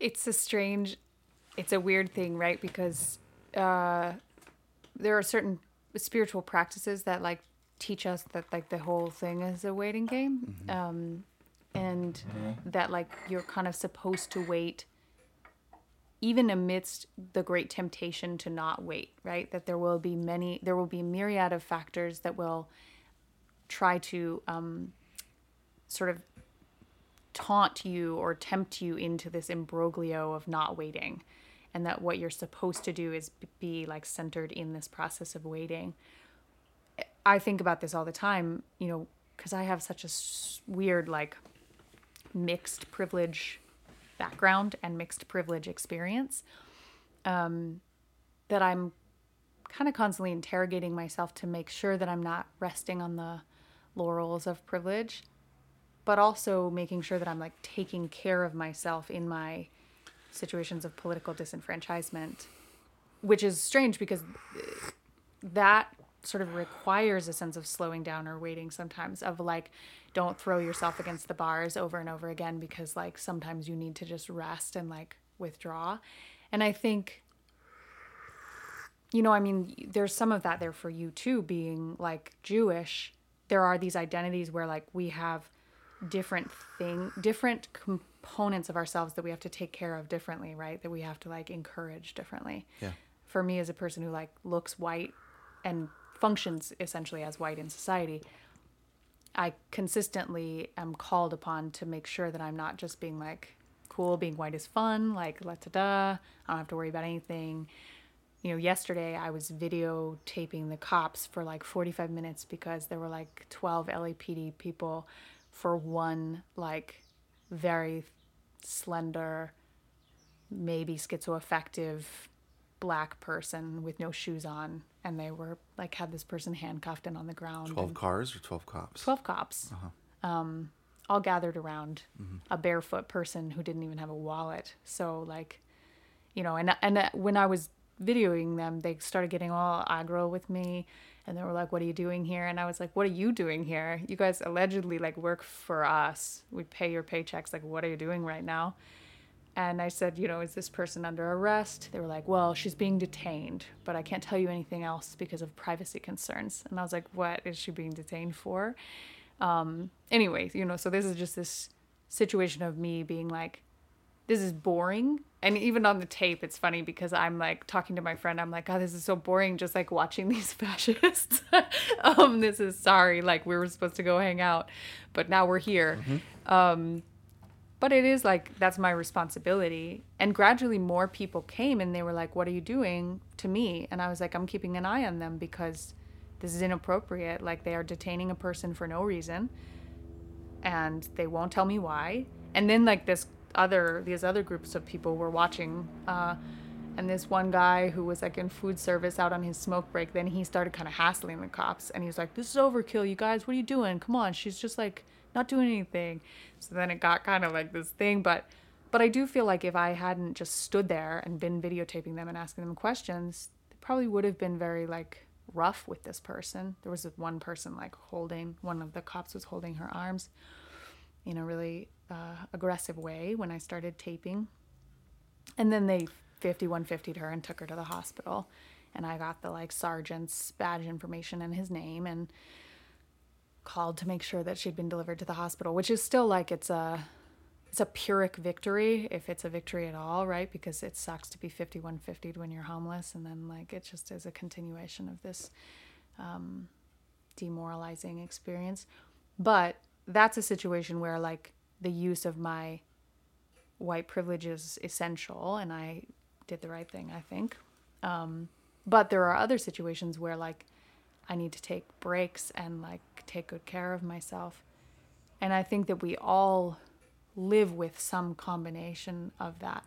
It's a strange, it's a weird thing, right? Because uh, there are certain spiritual practices that like teach us that like the whole thing is a waiting game, um, and that like you're kind of supposed to wait, even amidst the great temptation to not wait, right? That there will be many, there will be a myriad of factors that will try to um, sort of taunt you or tempt you into this imbroglio of not waiting and that what you're supposed to do is be like centered in this process of waiting. I think about this all the time you know because i have such a weird like mixed privilege background and mixed privilege experience um, that i'm kind of constantly interrogating myself to make sure that i'm not resting on the laurels of privilege but also making sure that I'm like taking care of myself in my situations of political disenfranchisement, which is strange because that sort of requires a sense of slowing down or waiting sometimes of like don't throw yourself against the bars over and over again because like sometimes you need to just rest and like withdraw. And I think you know, I mean, there's some of that there for you too being like Jewish. There are these identities where like we have different thing different components of ourselves that we have to take care of differently right? That we have to like encourage differently. Yeah. for me as a person who like looks white and functions essentially as white in society i consistently am called upon to make sure that i'm not just being like cool being white is fun like la da da i don't have to worry about anything. You know, yesterday I was videotaping the cops for like 45 minutes because there were like 12 LAPD people for one like very slender, maybe schizoaffective black person with no shoes on. And they were like, had this person handcuffed and on the ground. Twelve and- cars or twelve cops? 12 cops um, all gathered around a barefoot person who didn't even have a wallet so like you know and and uh, when i was videoing them they started getting all aggro with me and they were like what are you doing here and i was like what are you doing here you guys allegedly like work for us we pay your paychecks like what are you doing right now and I said, you know, is this person under arrest? They were like, well, she's being detained, but I can't tell you anything else because of privacy concerns. And I was like, what is she being detained for? Um, anyway, you know, so this is just this situation of me being like, this is boring. And even on the tape, it's funny because I'm like talking to my friend. I'm like, God, this is so boring. Just like watching these fascists. um, this is sorry. Like we were supposed to go hang out, but now we're here. Um, but it is like that's my responsibility and gradually more people came and they were like what are you doing to me and i was like i'm keeping an eye on them because this is inappropriate like they are detaining a person for no reason and they won't tell me why and then like this other these other groups of people were watching uh and this one guy who was like in food service out on his smoke break then he started kind of hassling the cops and he was like this is overkill you guys what are you doing? Come on she's just like not doing anything. So then it got kind of like this thing but but i do feel like if i hadn't just stood there and been videotaping them and asking them questions they probably would have been very like rough with this person. There was one person like holding one of the cops was holding her arms in a really uh, aggressive way when i started taping and then they 5150'd her and took her to the hospital and I got the like sergeant's badge information and his name and called to make sure that she'd been delivered to the hospital, which is still like it's a it's a pyrrhic victory if it's a victory at all, right? Because it sucks to be 5150 when you're homeless and then like it just is a continuation of this um, demoralizing experience. But that's a situation where like the use of my white privilege is essential and I did the right thing, I think. Um, but there are other situations where like I need to take breaks and like take good care of myself. And I think that we all live with some combination of that.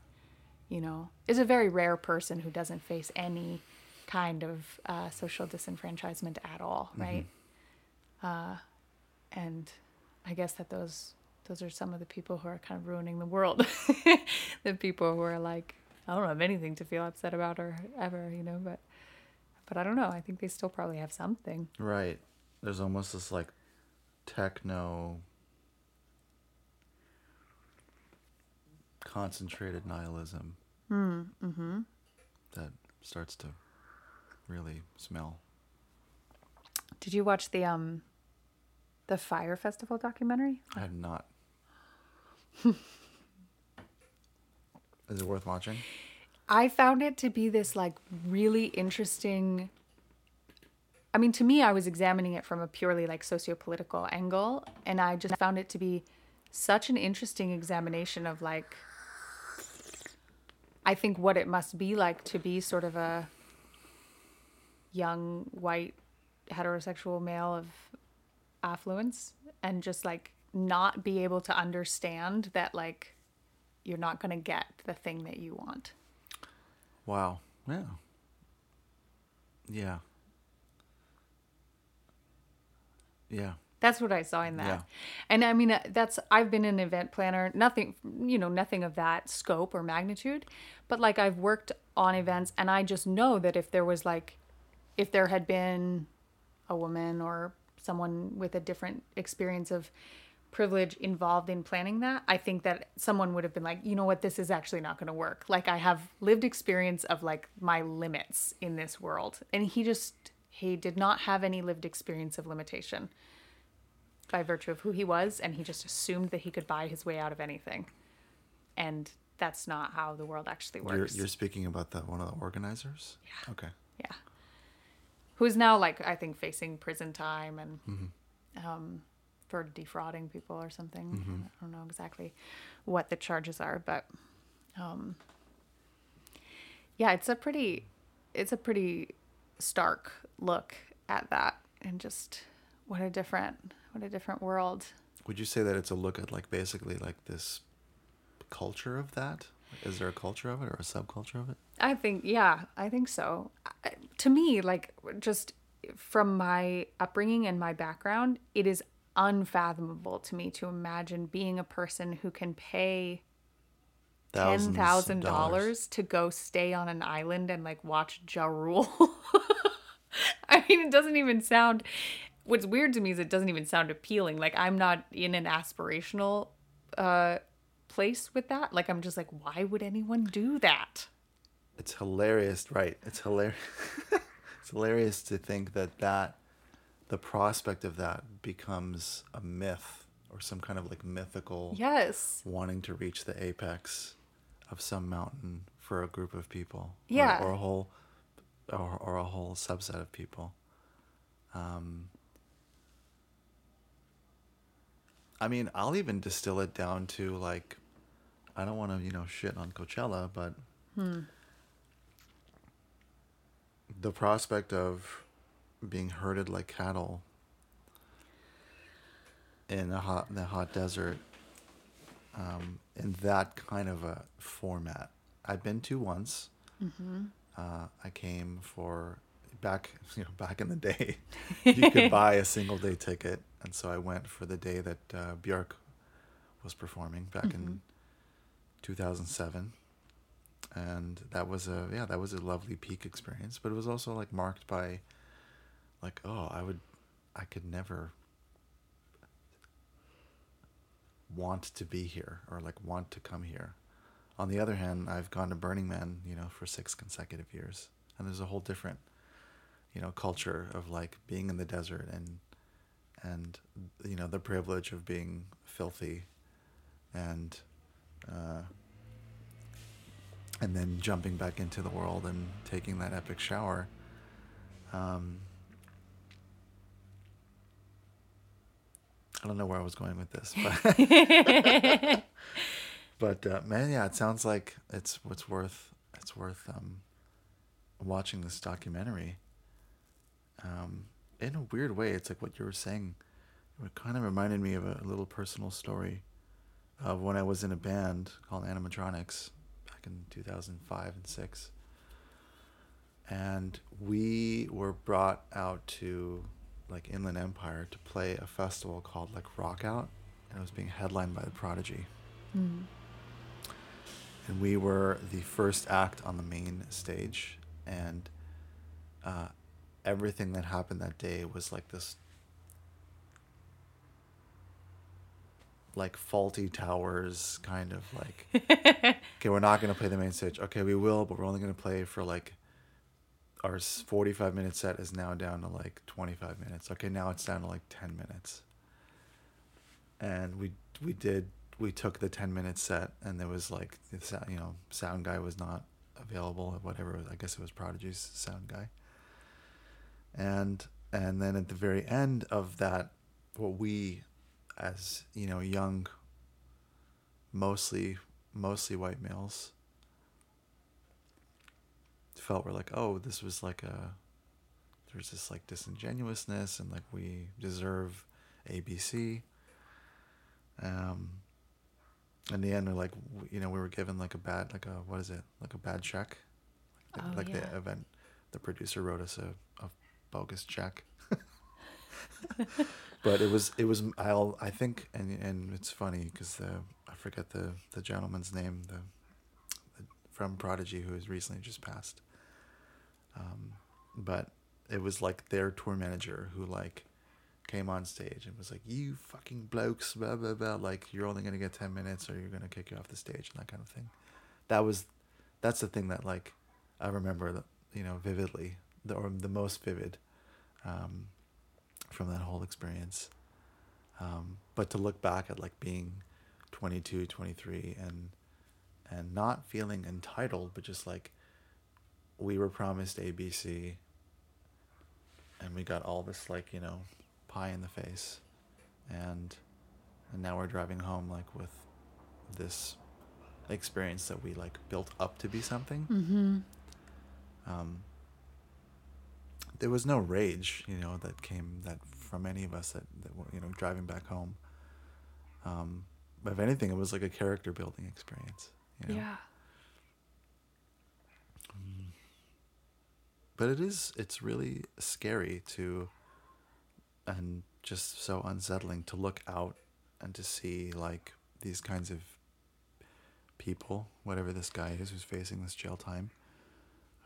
You know, is a very rare person who doesn't face any kind of uh, social disenfranchisement at all, right? Uh, and I guess that those those are some of the people who are kind of ruining the world. the people who are like, I don't have anything to feel upset about or ever, you know, but but I don't know. I think they still probably have something. Right. There's almost this like techno concentrated nihilism Mm-hmm. that starts to really smell. Did you watch the um the Fire Festival documentary? I have not. Is it worth watching? I found it to be this like really interesting I mean to me I was examining it from a purely like socio-political angle and I just found it to be such an interesting examination of like I think what it must be like to be sort of a young white heterosexual male of affluence and just like not be able to understand that like you're not going to get the thing that you want. Wow. Yeah. Yeah. Yeah. That's what I saw in that. Yeah. And I mean, uh, that's, I've been an event planner, nothing, you know, nothing of that scope or magnitude, but like I've worked on events and I just know that if there was like, if there had been a woman or someone with a different experience of privilege involved in planning that, I think that someone would have been like, you know what, this is actually not going to work. Like I have lived experience of like my limits in this world. And he just, he did not have any lived experience of limitation by virtue of who he was. And he just assumed that he could buy his way out of anything. And that's not how the world actually You're, works. you're speaking about the one of the organizers? Yeah. Okay. Yeah. Who's now like I think facing prison time and um, for defrauding people or something. I don't know exactly what the charges are, but um, yeah, it's a pretty it's a pretty stark look at that and just what a different what a different world. Would you say that it's a look at like basically like this culture of that? Is there a culture of it or a subculture of it? I think, yeah, I think so. I- To me, like, just from my upbringing and my background, it is unfathomable to me to imagine being a person who can pay ten thousand dollars to go stay on an island and like watch Ja Rule. I mean, it doesn't even sound. What's weird to me is it doesn't even sound appealing. Like I'm not in an aspirational uh, place with that. Like I'm just like, why would anyone do that? It's hilarious, right? It's hilarious. it's hilarious to think that that the prospect of that becomes a myth or some kind of like mythical Yes. wanting to reach the apex of some mountain for a group of people or- Yeah. or, a whole or, or a whole subset of people um, i mean i'll even distill it down to like i don't want to you know shit on coachella but the prospect of being herded like cattle in a hot in the hot desert um, in that kind of a format. I've been to once. Uh, I came for back you know back in the day. you could buy a single day ticket, and so I went for the day that uh, Björk was performing back in 2007. And that was a yeah that was a lovely peak experience, but it was also like marked by like oh I would I could never want to be here or like want to come here. On the other hand, I've gone to Burning Man, you know, for six consecutive years. and there's a whole different, you know, culture of like being in the desert and and you know the privilege of being filthy, and uh, and then jumping back into the world and taking that epic shower. Um, I don't know where I was going with this, but but uh, man, yeah, it sounds like it's what's worth it's worth um, watching this documentary. Um, in a weird way, it's like what you were saying. It kind of reminded me of a little personal story of when I was in a band called Animatronics back in 2005 and 6. And we were brought out to like Inland Empire to play a festival called like Rock Out, and it was being headlined by the Prodigy. Mm. And we were the first act on the main stage, and uh, everything that happened that day was like this like Fawlty Towers kind of like okay we're not going to play the main stage okay we will but we're only going to play for like our 45 minute set is now down to like 25 minutes. Okay now it's down to like 10 minutes. And we we did we took the 10 minute set and there was like the sound you know sound guy was not available whatever. I guess it was prodigy's sound guy. And and then at the very end of that what we as you know young mostly mostly white males felt were like oh this was like a there's this like disingenuousness and like we deserve abc um in the end we're like you know we were given like a bad like a what is it like a bad check like, Oh, like yeah. the event the producer wrote us a, a bogus check but it was it was I'll I think and and it's funny because the I forget the the gentleman's name the, the from Prodigy who has recently just passed. Um, but it was like their tour manager who like came on stage and was like, "You fucking blokes, blah blah blah. Like you're only gonna get ten minutes, or you're gonna kick you off the stage and that kind of thing." That was that's the thing that like I remember you know vividly, the or the most vivid. Um, from that whole experience. Um, but to look back at like being 22, 23 and and not feeling entitled, but just like we were promised ABC and we got all this like, you know, pie in the face and and now we're driving home like with this experience that we like built up to be something. Mm-hmm. Um, there was no rage, you know, that came that from any of us that, that were, you know, driving back home. Um, but if anything, it was like a character building experience. You know? Yeah. But it is, it's really scary to, and just so unsettling to look out and to see like these kinds of people, whatever this guy is who's facing this jail time,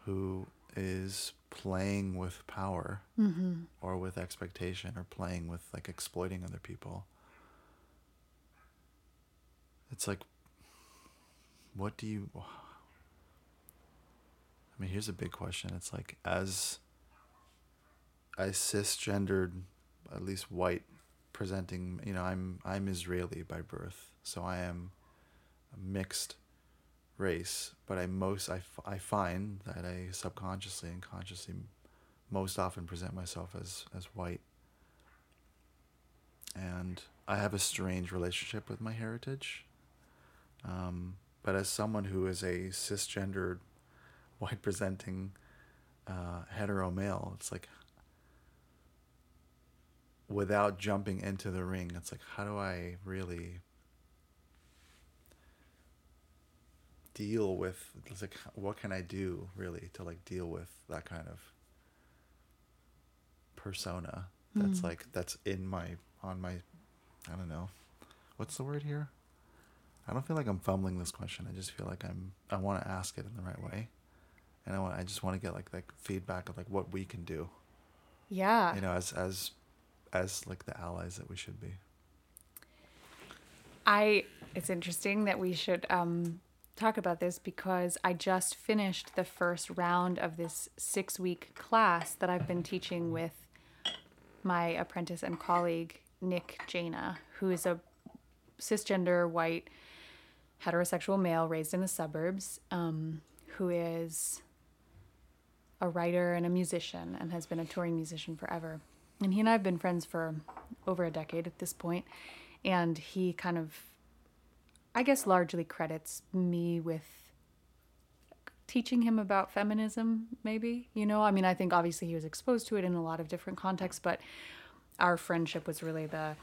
who is playing with power Mm-hmm. or with expectation or playing with like exploiting other people. It's like, what do you. I mean, here's a big question. It's like, as as cisgendered, at least white presenting, you know, I'm I'm Israeli by birth, so I am a mixed race, but I most I, I find that I subconsciously and consciously most often present myself as as white. And I have a strange relationship with my heritage. Um, but as someone who is a cisgendered, white presenting uh, hetero male, it's like without jumping into the ring, it's like how do I really deal with it's like what can I do really to like deal with that kind of persona that's Mm. like that's in my on my I don't know. What's the word here? I don't feel like I'm fumbling this question. I just feel like I'm I want to ask it in the right way and I want I just want to get like like feedback of like what we can do Yeah. you know as as as like the allies that we should be I it's interesting that we should um talk about this because I just finished the first round of this six week class that I've been teaching with my apprentice and colleague, Nick Jana, who is a cisgender, white, heterosexual male raised in the suburbs, um, who is a writer and a musician and has been a touring musician forever. And he and I have been friends for over a decade at this point, And he kind of, I guess, largely credits me with teaching him about feminism, maybe. You know, I mean, I think obviously he was exposed to it in a lot of different contexts, but our friendship was really the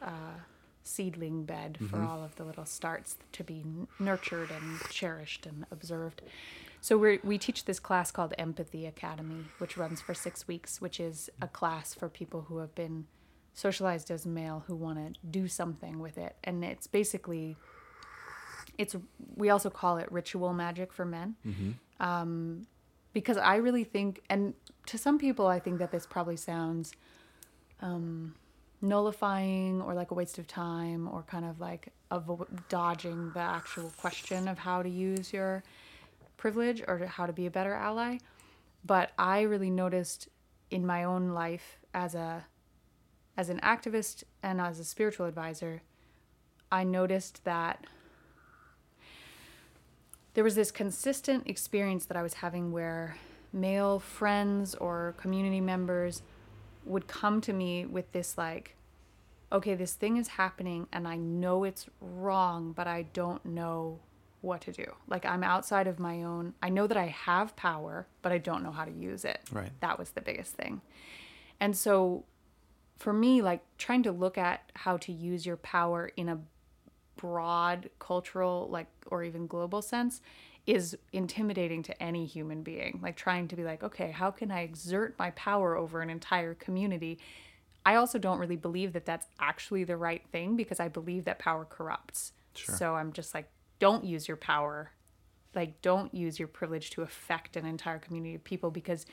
uh, seedling bed for all of the little starts to be n- nurtured and cherished and observed. So we we teach this class called Empathy Academy, which runs for six weeks, which is a class for people who have been socialized as male who want to do something with it, and it's basically it's we also call it ritual magic for men. Um, because I really think, and to some people, I think that this probably sounds um, nullifying or like a waste of time or kind of like avo- dodging the actual question of how to use your privilege or how to be a better ally. But I really noticed in my own life as a as an activist and as a spiritual advisor, I noticed that there was this consistent experience that I was having where male friends or community members would come to me with this like okay this thing is happening and I know it's wrong but I don't know what to do. Like I'm outside of my own I know that I have power but I don't know how to use it. Right. that was the biggest thing. And so for me like trying to look at how to use your power in a broad cultural like or even global sense is intimidating to any human being. Like trying to be like okay how can i exert my power over an entire community? I also don't really believe that that's actually the right thing because i believe that power corrupts. Sure. so i'm just like don't use your power. Like don't use your privilege to affect an entire community of people because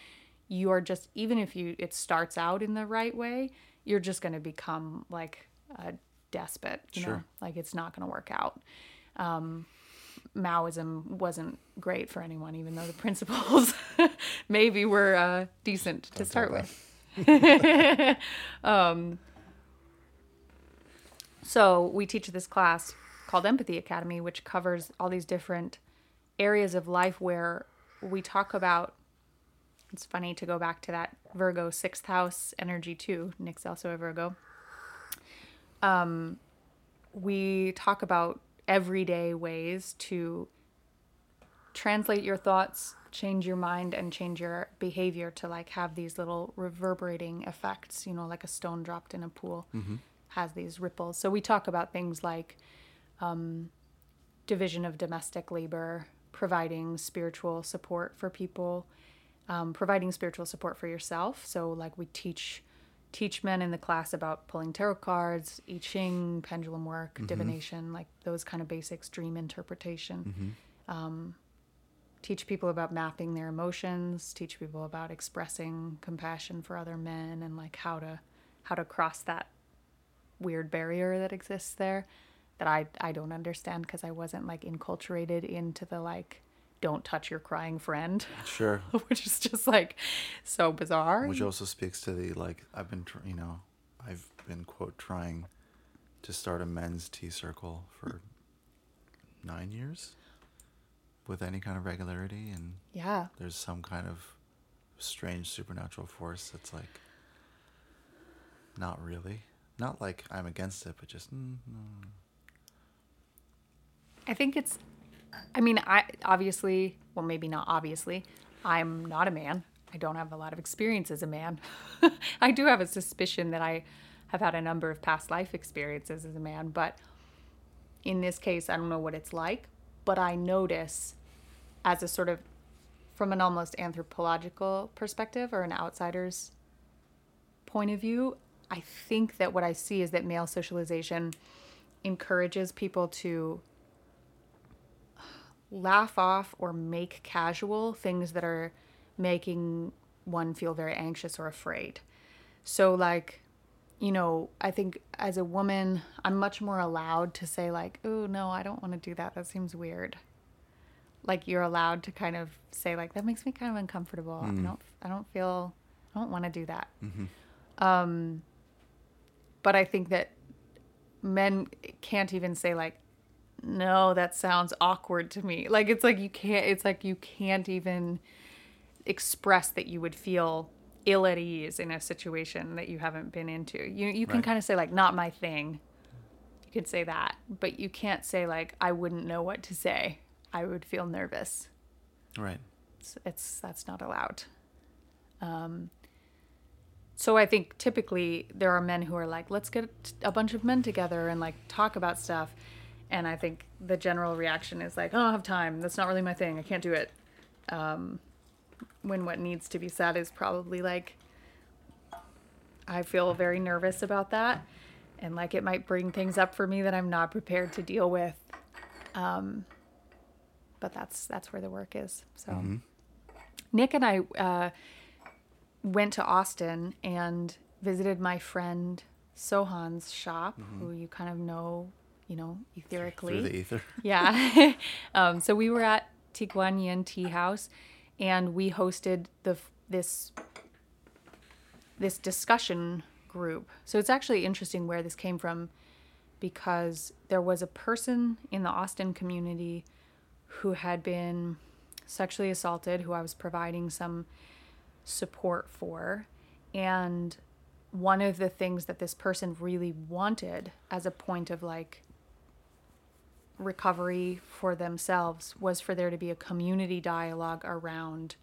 you are just even if you it starts out in the right way you're just going to become like a despot you know? Sure. like it's not going to work out. Um, maoism wasn't great for anyone even though the principles maybe were uh, decent to Don't start with. um, so we teach this class called Empathy Academy, which covers all these different areas of life where we talk about. It's funny to go back to that Virgo sixth house energy too. Nick's also a Virgo. Um, we talk about everyday ways to translate your thoughts, change your mind, and change your behavior to like have these little reverberating effects, you know, like a stone dropped in a pool has these ripples. So we talk about things like um, division of domestic labor, providing spiritual support for people, um, providing spiritual support for yourself. So like we teach teach men in the class about pulling tarot cards, I Ching, pendulum work, divination, like those kind of basics, dream interpretation. Um, teach people about mapping their emotions. Teach people about expressing compassion for other men and like how to how to cross that weird barrier that exists there that I I don't understand because I wasn't like enculturated into the like don't touch your crying friend, Sure. which is just like so bizarre. Which also speaks to the like I've been tr- you know I've been quote trying to start a men's tea circle for nine years with any kind of regularity and yeah, there's some kind of strange supernatural force that's like not really not like I'm against it but just mm, no. I think it's. I mean, I obviously, well, maybe not obviously. I'm not a man. I don't have a lot of experience as a man. I do have a suspicion that I have had a number of past life experiences as a man, but in this case, I don't know what it's like. But I notice, as a sort of, from an almost anthropological perspective or an outsider's point of view, I think that what I see is that male socialization encourages people to laugh off or make casual things that are making one feel very anxious or afraid. So, like, you know, I think as a woman, I'm much more allowed to say like, "Oh no, I don't want to do that. That seems weird." Like you're allowed to kind of say like, "That makes me kind of uncomfortable. I don't, I don't feel, I don't want to do that." Um, but I think that men can't even say like, "No, that sounds awkward to me." Like it's like you can't. It's like you can't even express that you would feel ill at ease in a situation that you haven't been into. You you can Right. kind of say like not my thing. You could say that, but you can't say like I wouldn't know what to say. I would feel nervous. Right. It's, it's that's not allowed. Um so I think typically there are men who are like let's get a bunch of men together and like talk about stuff. And I think the general reaction is like, "Oh, I don't have time. That's not really my thing. I can't do it." Um, when what needs to be said is probably like I feel very nervous about that and like it might bring things up for me that I'm not prepared to deal with. Um, but that's that's where the work is. So Nick and I uh, went to Austin and visited my friend Sohan's shop, who you kind of know, you know, etherically. Through the ether. Yeah. um, so we were at Tiguan Yin Tea House, and we hosted the this this discussion group. So it's actually interesting where this came from, because there was a person in the Austin community who had been sexually assaulted, who I was providing some support for, and one of the things that this person really wanted as a point of like recovery for themselves was for there to be a community dialogue around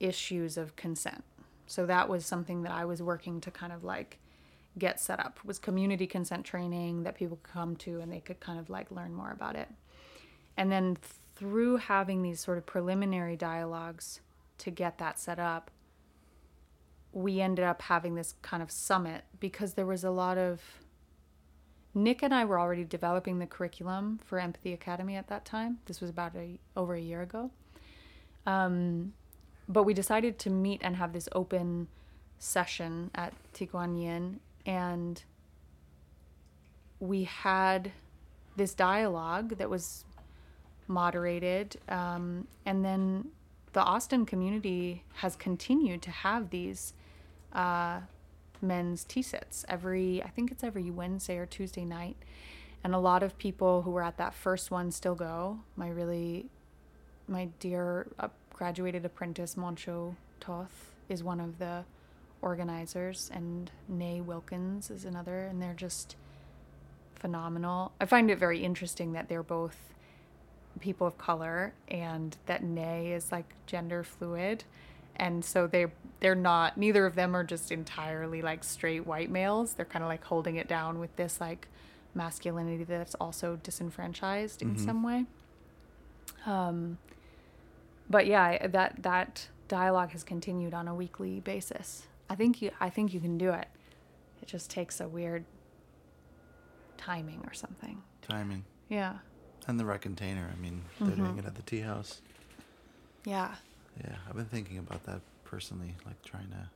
issues of consent. So that was something that I was working to kind of like get set up was community consent training that people could come to and they could kind of like learn more about it. And then through having these sort of preliminary dialogues to get that set up, we ended up having this kind of summit because there was a lot of Nick and I were already developing the curriculum for Empathy Academy at that time. This was about a over a year ago. Um, but we decided to meet and have this open session at Tiguan Yin, and we had this dialogue that was moderated, um, and then the Austin community has continued to have these uh, men's tea sits every I think it's every Wednesday or Tuesday night. And a lot of people who were at that first one still go. My really my dear uh, graduated apprentice Moncho Toth is one of the organizers and Nay Wilkins is another and they're just phenomenal. I find it very interesting that they're both people of color and that Nay is like gender fluid and so they they're not neither of them are just entirely like straight white males. They're kind of like holding it down with this like masculinity that's also disenfranchised in some way. Um but yeah that that dialogue has continued on a weekly basis. I think you i think you can do it. It just takes a weird timing or something. Timing. yeah. And the right container. I mean, they're doing it at the tea house. yeah Yeah, I've been thinking about that personally, like trying to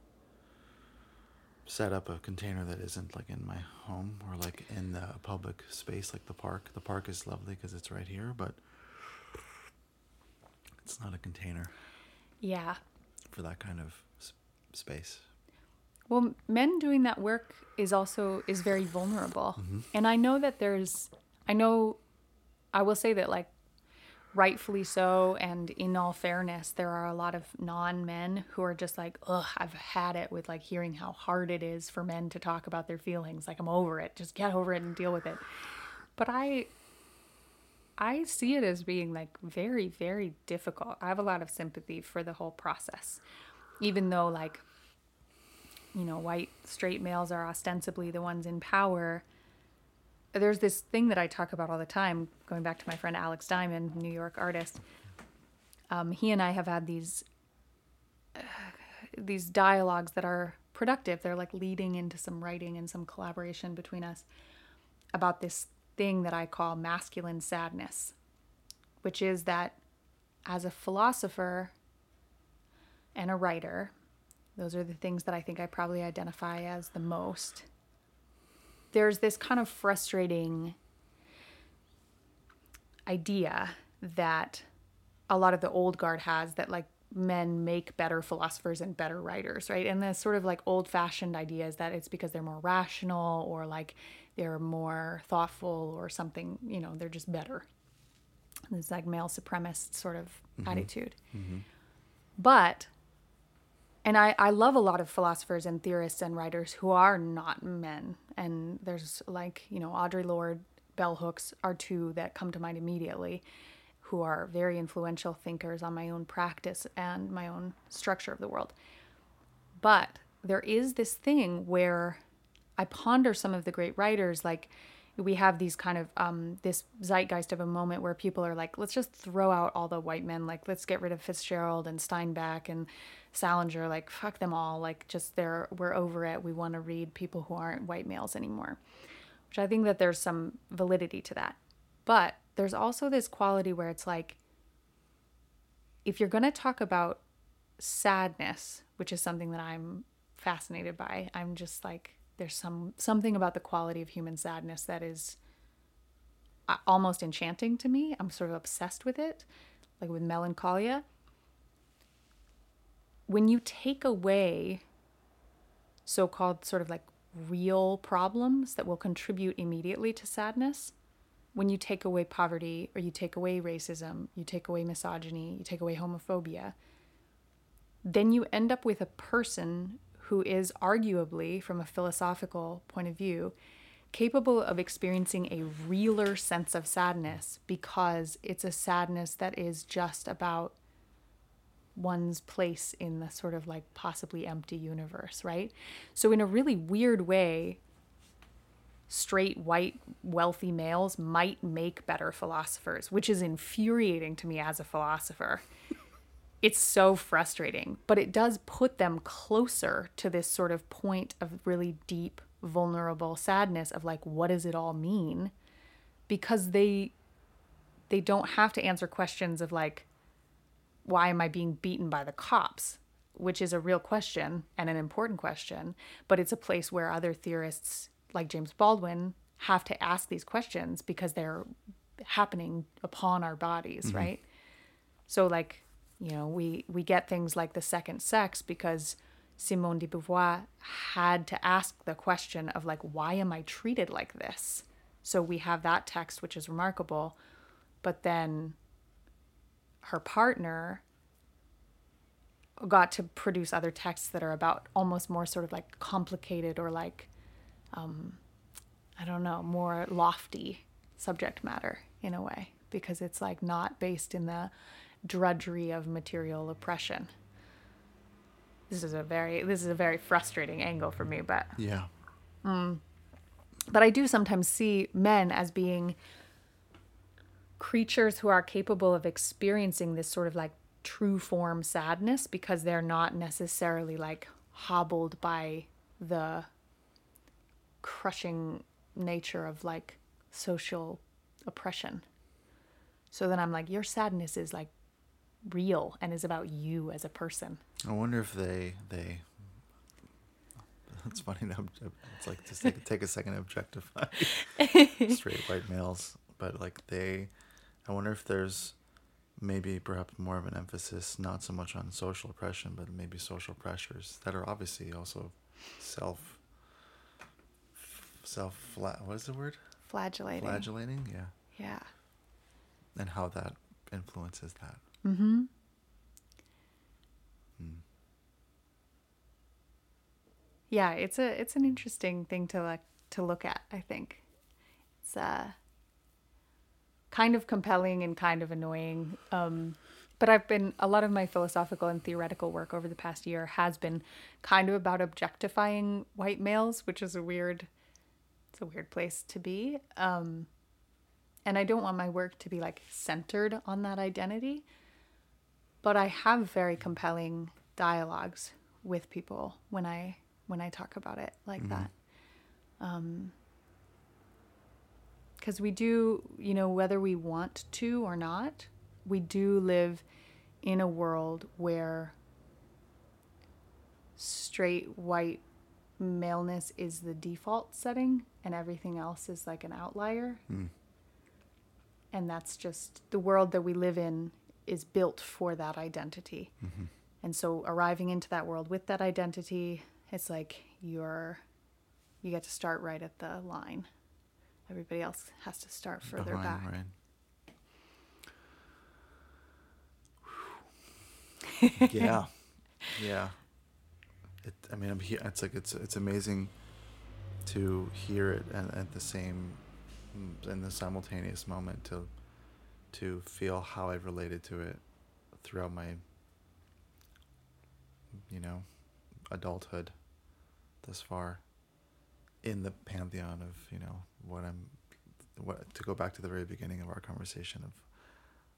set up a container that isn't like in my home or like in the public space, like the park. The park is lovely because it's right here, but it's not a container yeah for that kind of s- space. Well, men doing that work is also is very vulnerable. Mm-hmm. And I know that there's I know I will say that like rightfully so and in all fairness there are a lot of non-men who are just like ugh I've had it with like hearing how hard it is for men to talk about their feelings like I'm over it just get over it and deal with it. But I I see it as being like very very difficult. I have a lot of sympathy for the whole process. Even though like you know, white straight males are ostensibly the ones in power. There's this thing that I talk about all the time, going back to my friend Alex Diamond, New York artist. Um, he and I have had these uh, these dialogues that are productive. They're like leading into some writing and some collaboration between us about this thing that I call masculine sadness, which is that as a philosopher and a writer, those are the things that I think I probably identify as the most. There's this kind of frustrating idea that a lot of the old guard has that like men make better philosophers and better writers, right? And the sort of like old fashioned idea is that it's because they're more rational or like they're more thoughtful or something, you know, they're just better. This like male supremacist sort of mm-hmm. attitude. Mm-hmm. But, and I, I love a lot of philosophers and theorists and writers who are not men. And there's like, you know, Audre Lorde, Bell Hooks are two that come to mind immediately who are very influential thinkers on my own practice and my own structure of the world. But there is this thing where I ponder some of the great writers, like we have these kind of um, this zeitgeist of a moment where people are like, let's just throw out all the white men, like let's get rid of Fitzgerald and Steinbeck and Salinger, like fuck them all, like just they're we're over it. We want to read people who aren't white males anymore, which I think that there's some validity to that. But there's also this quality where it's like, if you're to talk about sadness, which is something that I'm fascinated by, I'm just like, there's some something about the quality of human sadness that is uh, almost enchanting to me. I'm sort of obsessed with it, like with melancholia. When you take away so called sort of like real problems that will contribute immediately to sadness, when you take away poverty or you take away racism, you take away misogyny, you take away homophobia, then you end up with a person who is arguably, from a philosophical point of view, capable of experiencing a realer sense of sadness because it's a sadness that is just about one's place in the sort of like possibly empty universe, right? So, in a really weird way, straight, white, wealthy males might make better philosophers, which is infuriating to me as a philosopher. It's so frustrating, but it does put them closer to this sort of point of really deep, vulnerable sadness of like, what does it all mean? Because they they don't have to answer questions of like, why am I being beaten by the cops? Which is a real question and an important question, but it's a place where other theorists like James Baldwin have to ask these questions because they're happening upon our bodies, mm-hmm. right? So like, you know, we we get things like the second sex because Simone de Beauvoir had to ask the question of like why am I treated like this? So we have that text which is remarkable, but then her partner got to produce other texts that are about almost more sort of like complicated or like um, I don't know, more lofty subject matter in a way because it's like not based in the drudgery of material oppression. This is a very this is a very frustrating angle for me, but yeah. Um, but I do sometimes see men as being creatures who are capable of experiencing this sort of like true form sadness because they're not necessarily like hobbled by the crushing nature of like social oppression. So then I'm like, your sadness is like real and is about you as a person. I wonder if they they. It's funny. To, it's like just take, take a second to objectify straight white males, but like they, I wonder if there's maybe perhaps more of an emphasis not so much on social oppression, but maybe social pressures that are obviously also self self flat what is the word flagellating flagellating yeah yeah and how that influences that mm-hmm hmm. yeah it's a it's an interesting thing to like to look at i think it's uh kind of compelling and kind of annoying um but I've been a lot of my philosophical and theoretical work over the past year has been kind of about objectifying white males, which is a weird it's a weird place to be. Um, and I don't want my work to be like centered on that identity. But I have very compelling dialogues with people when I when I talk about it like mm-hmm. that. Um, because we do, you know, whether we want to or not, we do live in a world where straight white maleness is the default setting and everything else is like an outlier. Mm. And that's just the world that we live in is built for that identity. Mm-hmm. And so arriving into that world with that identity, it's like you're you get to start right at the line. Everybody else has to start further Behind, back. right? yeah, yeah. It, I mean, I'm he- it's like it's it's amazing to hear it and at the same in the simultaneous moment to to feel how I've related to it throughout my you know adulthood thus far in the pantheon of you know what I'm what to go back to the very beginning of our conversation of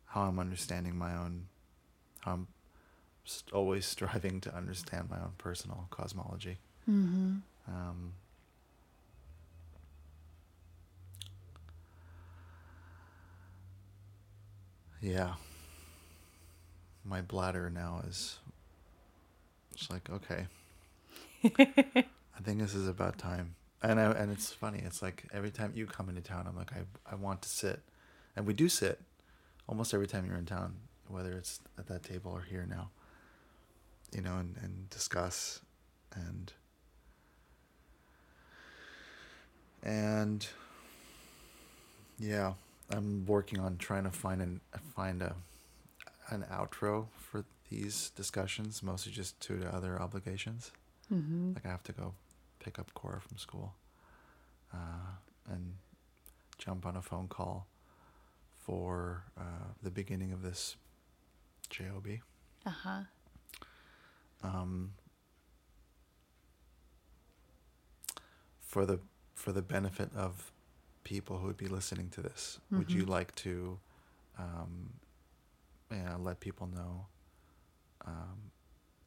how I'm understanding my own how I'm st- always striving to understand my own personal cosmology. Mm-hmm. Um, yeah. My bladder now is it's like, okay. I think this is about time. And I, and it's funny. It's like every time you come into town, I'm like, I, I want to sit. And we do sit almost every time you're in town, whether it's at that table or here now, you know, and, and discuss and and yeah, I'm working on trying to find an find a an outro for these discussions, mostly just due to other obligations. Mm-hmm. Like I have to go pick up Cora from school, uh, and jump on a phone call for uh, the beginning of this job. Uh huh. Um, for the for the benefit of people who would be listening to this, would you Mhm. like to um, yeah, let people know um,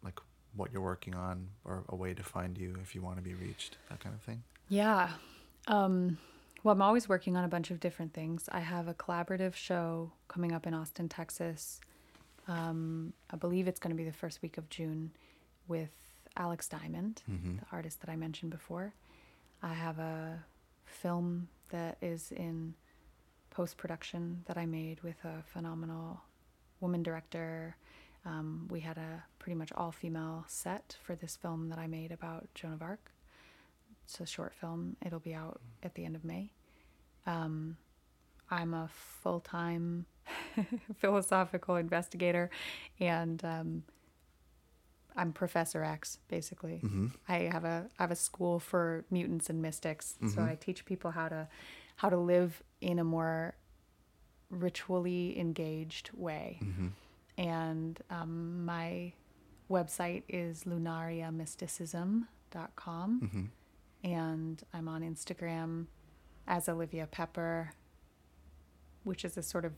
like what you're working on or a way to find you if you want to be reached, that kind of thing? Yeah. Um, well, I'm always working on a bunch of different things. I have a collaborative show coming up in Austin, Texas. Um, I believe it's going to be the first week of June with Alex Diamond, Mm-hmm. the artist that I mentioned before. I have a film that is in post production that I made with a phenomenal woman director. Um, we had a pretty much all female set for this film that I made about Joan of Arc. It's a short film. It'll be out at the end of May. Um, I'm a full time philosophical investigator, and um, I'm Professor X, basically. Mm-hmm. I have a I have a school for mutants and mystics, so Mhm. I teach people how to how to live in a more ritually engaged way. Mm-hmm. And um, my website is lunariamysticism.com, Mm-hmm. and I'm on Instagram as Olivia Pepper, which is a sort of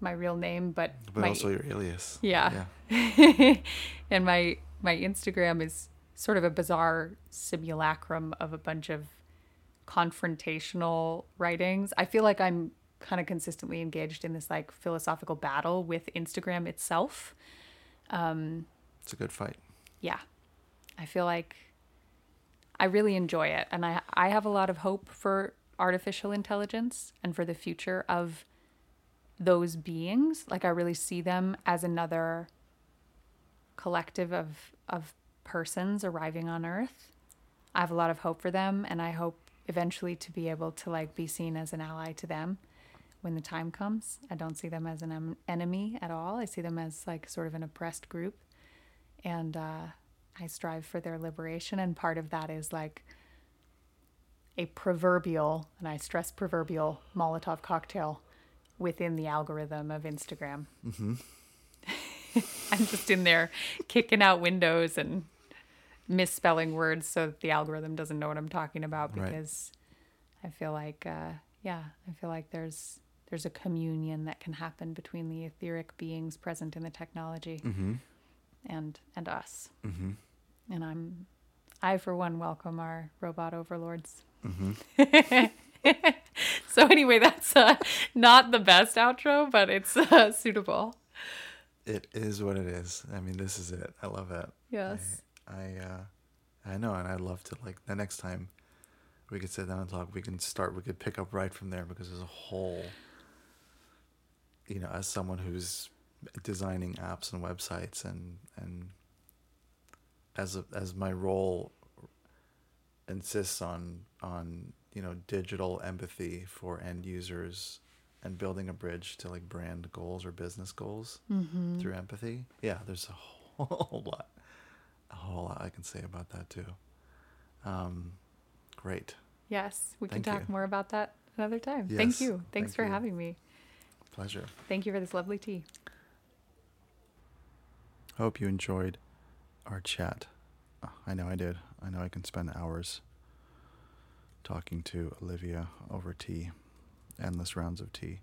my real name, but, But my, also your alias. Yeah. Yeah. and my my Instagram is sort of a bizarre simulacrum of a bunch of confrontational writings. I feel like I'm kind of consistently engaged in this like philosophical battle with Instagram itself. Um, It's a good fight. yeah. I feel like I really enjoy it and I I have a lot of hope for artificial intelligence and for the future of those beings. Like I really see them as another collective of of persons arriving on earth. I have a lot of hope for them and I hope eventually to be able to like be seen as an ally to them when the time comes. I don't see them as an em- enemy at all. I see them as like sort of an oppressed group and uh, I strive for their liberation. And part of that is like a proverbial, and I stress proverbial, Molotov cocktail within the algorithm of Instagram. Mm-hmm. I'm just in there kicking out windows and misspelling words so that the algorithm doesn't know what I'm talking about Right. because I feel like, uh, yeah, I feel like there's there's a communion that can happen between the etheric beings present in the technology Mm-hmm. and and us. Mm-hmm. and I'm I for one welcome our robot overlords. Mm-hmm. So anyway, that's uh, not the best outro, but it's uh, suitable. It is what it is. I mean, this is it. I love it. Yes. I, I uh, I know, and I'd love to like the next time we could sit down and talk. We can start. We could pick up right from there because there's a whole. You know, as someone who's designing apps and websites, and and as a, as my role insists on on you know digital empathy for end users and building a bridge to like brand goals or business goals Mm-hmm. through empathy. Yeah, there's a whole lot, a whole lot I can say about that too. Um, great, Yes, we Thank can talk you. more about that another time. Yes, Thank you. Thanks thank for you. having me. pleasure. Thank you for this lovely tea. Hope you enjoyed our chat. Uh, I know I did. I know I can spend hours talking to Olivia over tea, endless rounds of tea.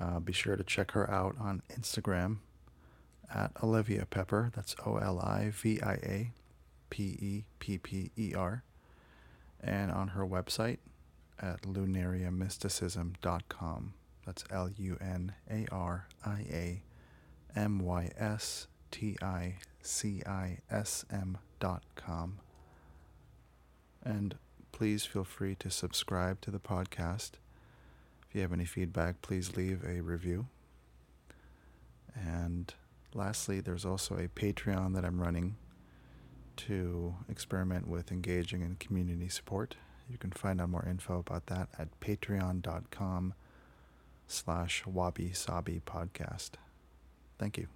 Uh, be sure to check her out on Instagram at Olivia Pepper. That's O L I V I A P E P P E R. And on her website at lunariamysticism.com. That's L U N A R I A M Y S T I C I S M dot com. And please feel free to subscribe to the podcast. If you have any feedback, please leave a review. And lastly, there's also a Patreon that I'm running to experiment with engaging in community support. You can find out more info about that at patreon.com slash wabi sabi podcast. Thank you.